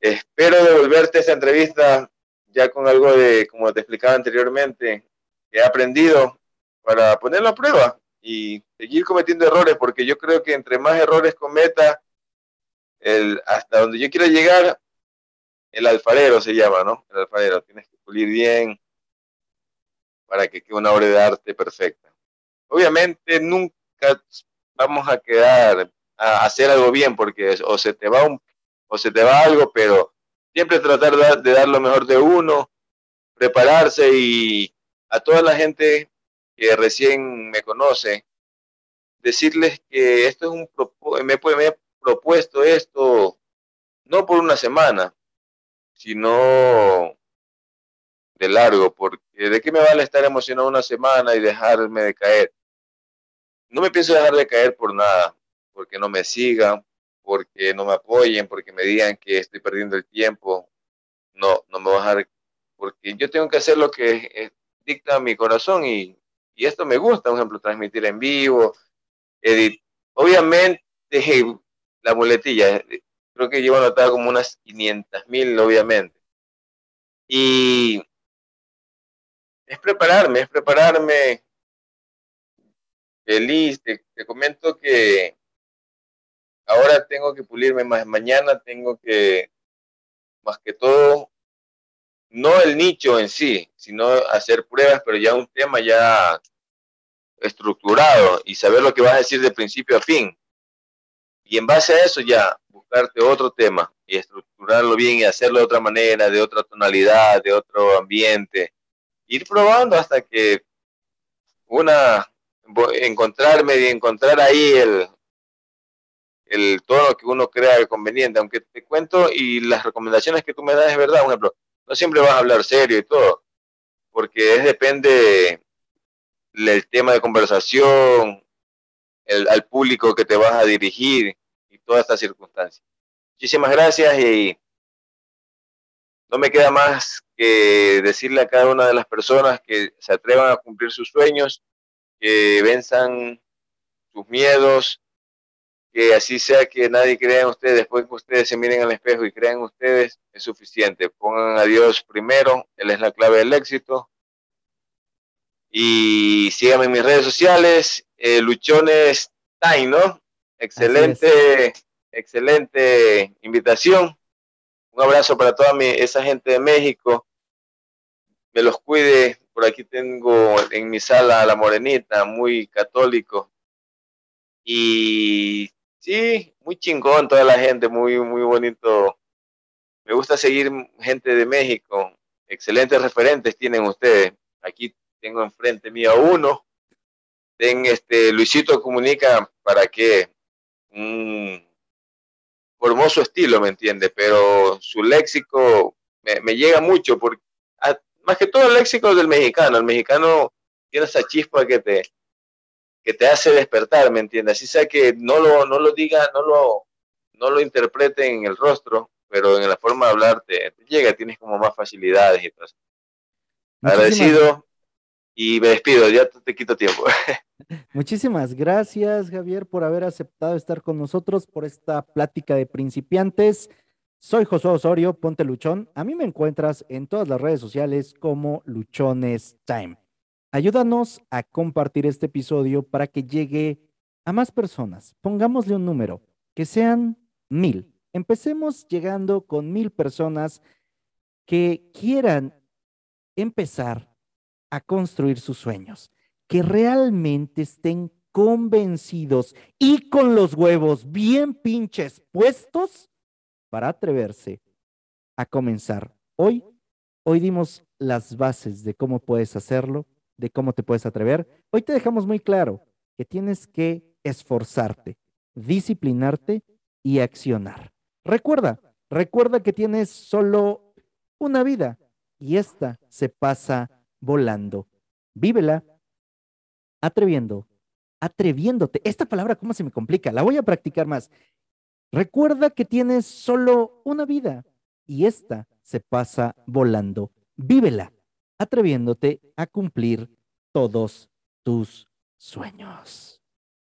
Espero devolverte esta entrevista ya con algo de, como te explicaba anteriormente, que he aprendido para ponerlo a prueba y seguir cometiendo errores, porque yo creo que entre más errores cometa, el, hasta donde yo quiero llegar, el alfarero se llama, ¿no? El alfarero, tienes que pulir bien para que quede una obra de arte perfecta. Obviamente nunca vamos a quedar a hacer algo bien porque o se te va o se te va algo, pero siempre tratar de dar lo mejor de uno, prepararse y a toda la gente que recién me conoce, decirles que esto es un me, me he propuesto esto no por una semana, sino de largo, porque de qué me vale estar emocionado una semana y dejarme de caer. No me pienso dejar de caer por nada, porque no me sigan, porque no me apoyen, porque me digan que estoy perdiendo el tiempo. No, no me voy a dejar, porque yo tengo que hacer lo que eh, dicta mi corazón y, y esto me gusta, por ejemplo, transmitir en vivo, edit. Obviamente, la muletilla, creo que llevo anotada como unas 500 mil, obviamente. Y es prepararme, es prepararme. Feliz, te, te comento que ahora tengo que pulirme más. Mañana tengo que, más que todo, no el nicho en sí, sino hacer pruebas, pero ya un tema ya estructurado y saber lo que vas a decir de principio a fin. Y en base a eso ya buscarte otro tema y estructurarlo bien y hacerlo de otra manera, de otra tonalidad, de otro ambiente. Ir probando hasta que una, encontrarme y encontrar ahí el, el tono que uno crea conveniente, aunque te cuento y las recomendaciones que tú me das es verdad, por ejemplo, no siempre vas a hablar serio y todo, porque es depende del tema de conversación, el, al público que te vas a dirigir y todas estas circunstancias. Muchísimas gracias y no me queda más que decirle a cada una de las personas que se atrevan a cumplir sus sueños, que venzan sus miedos, que así sea que nadie crea en ustedes, después que ustedes se miren al espejo y crean en ustedes, es suficiente. Pongan a Dios primero, Él es la clave del éxito. Y síganme en mis redes sociales, eh, Luchones Time, ¿no? Excelente, excelente invitación. Un abrazo para toda mi, esa gente de México. Me los cuide. Por aquí tengo en mi sala a la morenita, muy católico. Y sí, muy chingón toda la gente, muy, muy bonito. Me gusta seguir gente de México. Excelentes referentes tienen ustedes. Aquí tengo enfrente mío a uno. Ten este Luisito Comunica para que un hermoso estilo, ¿me entiende? Pero su léxico me, llega mucho, porque más que todo el léxico del mexicano. El mexicano tiene esa chispa que te, que te hace despertar, ¿me entiendes? Así sea que no lo, no lo diga, no lo, no lo interprete en el rostro, pero en la forma de hablar te, llega, tienes como más facilidades y todo. Agradecido y me despido, ya te quito tiempo. Muchísimas gracias, Javier, por haber aceptado estar con nosotros por esta plática de principiantes. Soy Josué Osorio, Ponte Luchón. A mí me encuentras en todas las redes sociales como Luchones Time. Ayúdanos a compartir este episodio para que llegue a más personas. Pongámosle un número, que sean mil. Empecemos llegando con mil personas que quieran empezar a construir sus sueños que realmente estén convencidos y con los huevos bien pinches puestos para atreverse a comenzar. Hoy, hoy dimos las bases de cómo puedes hacerlo, de cómo te puedes atrever. Hoy te dejamos muy claro que tienes que esforzarte, disciplinarte y accionar. Recuerda, recuerda que tienes solo una vida y esta se pasa volando. Vívela atreviendo, atreviéndote. Esta palabra, ¿cómo se me complica? La voy a practicar más. Recuerda que tienes solo una vida y esta se pasa volando. Vívela, atreviéndote a cumplir todos tus sueños.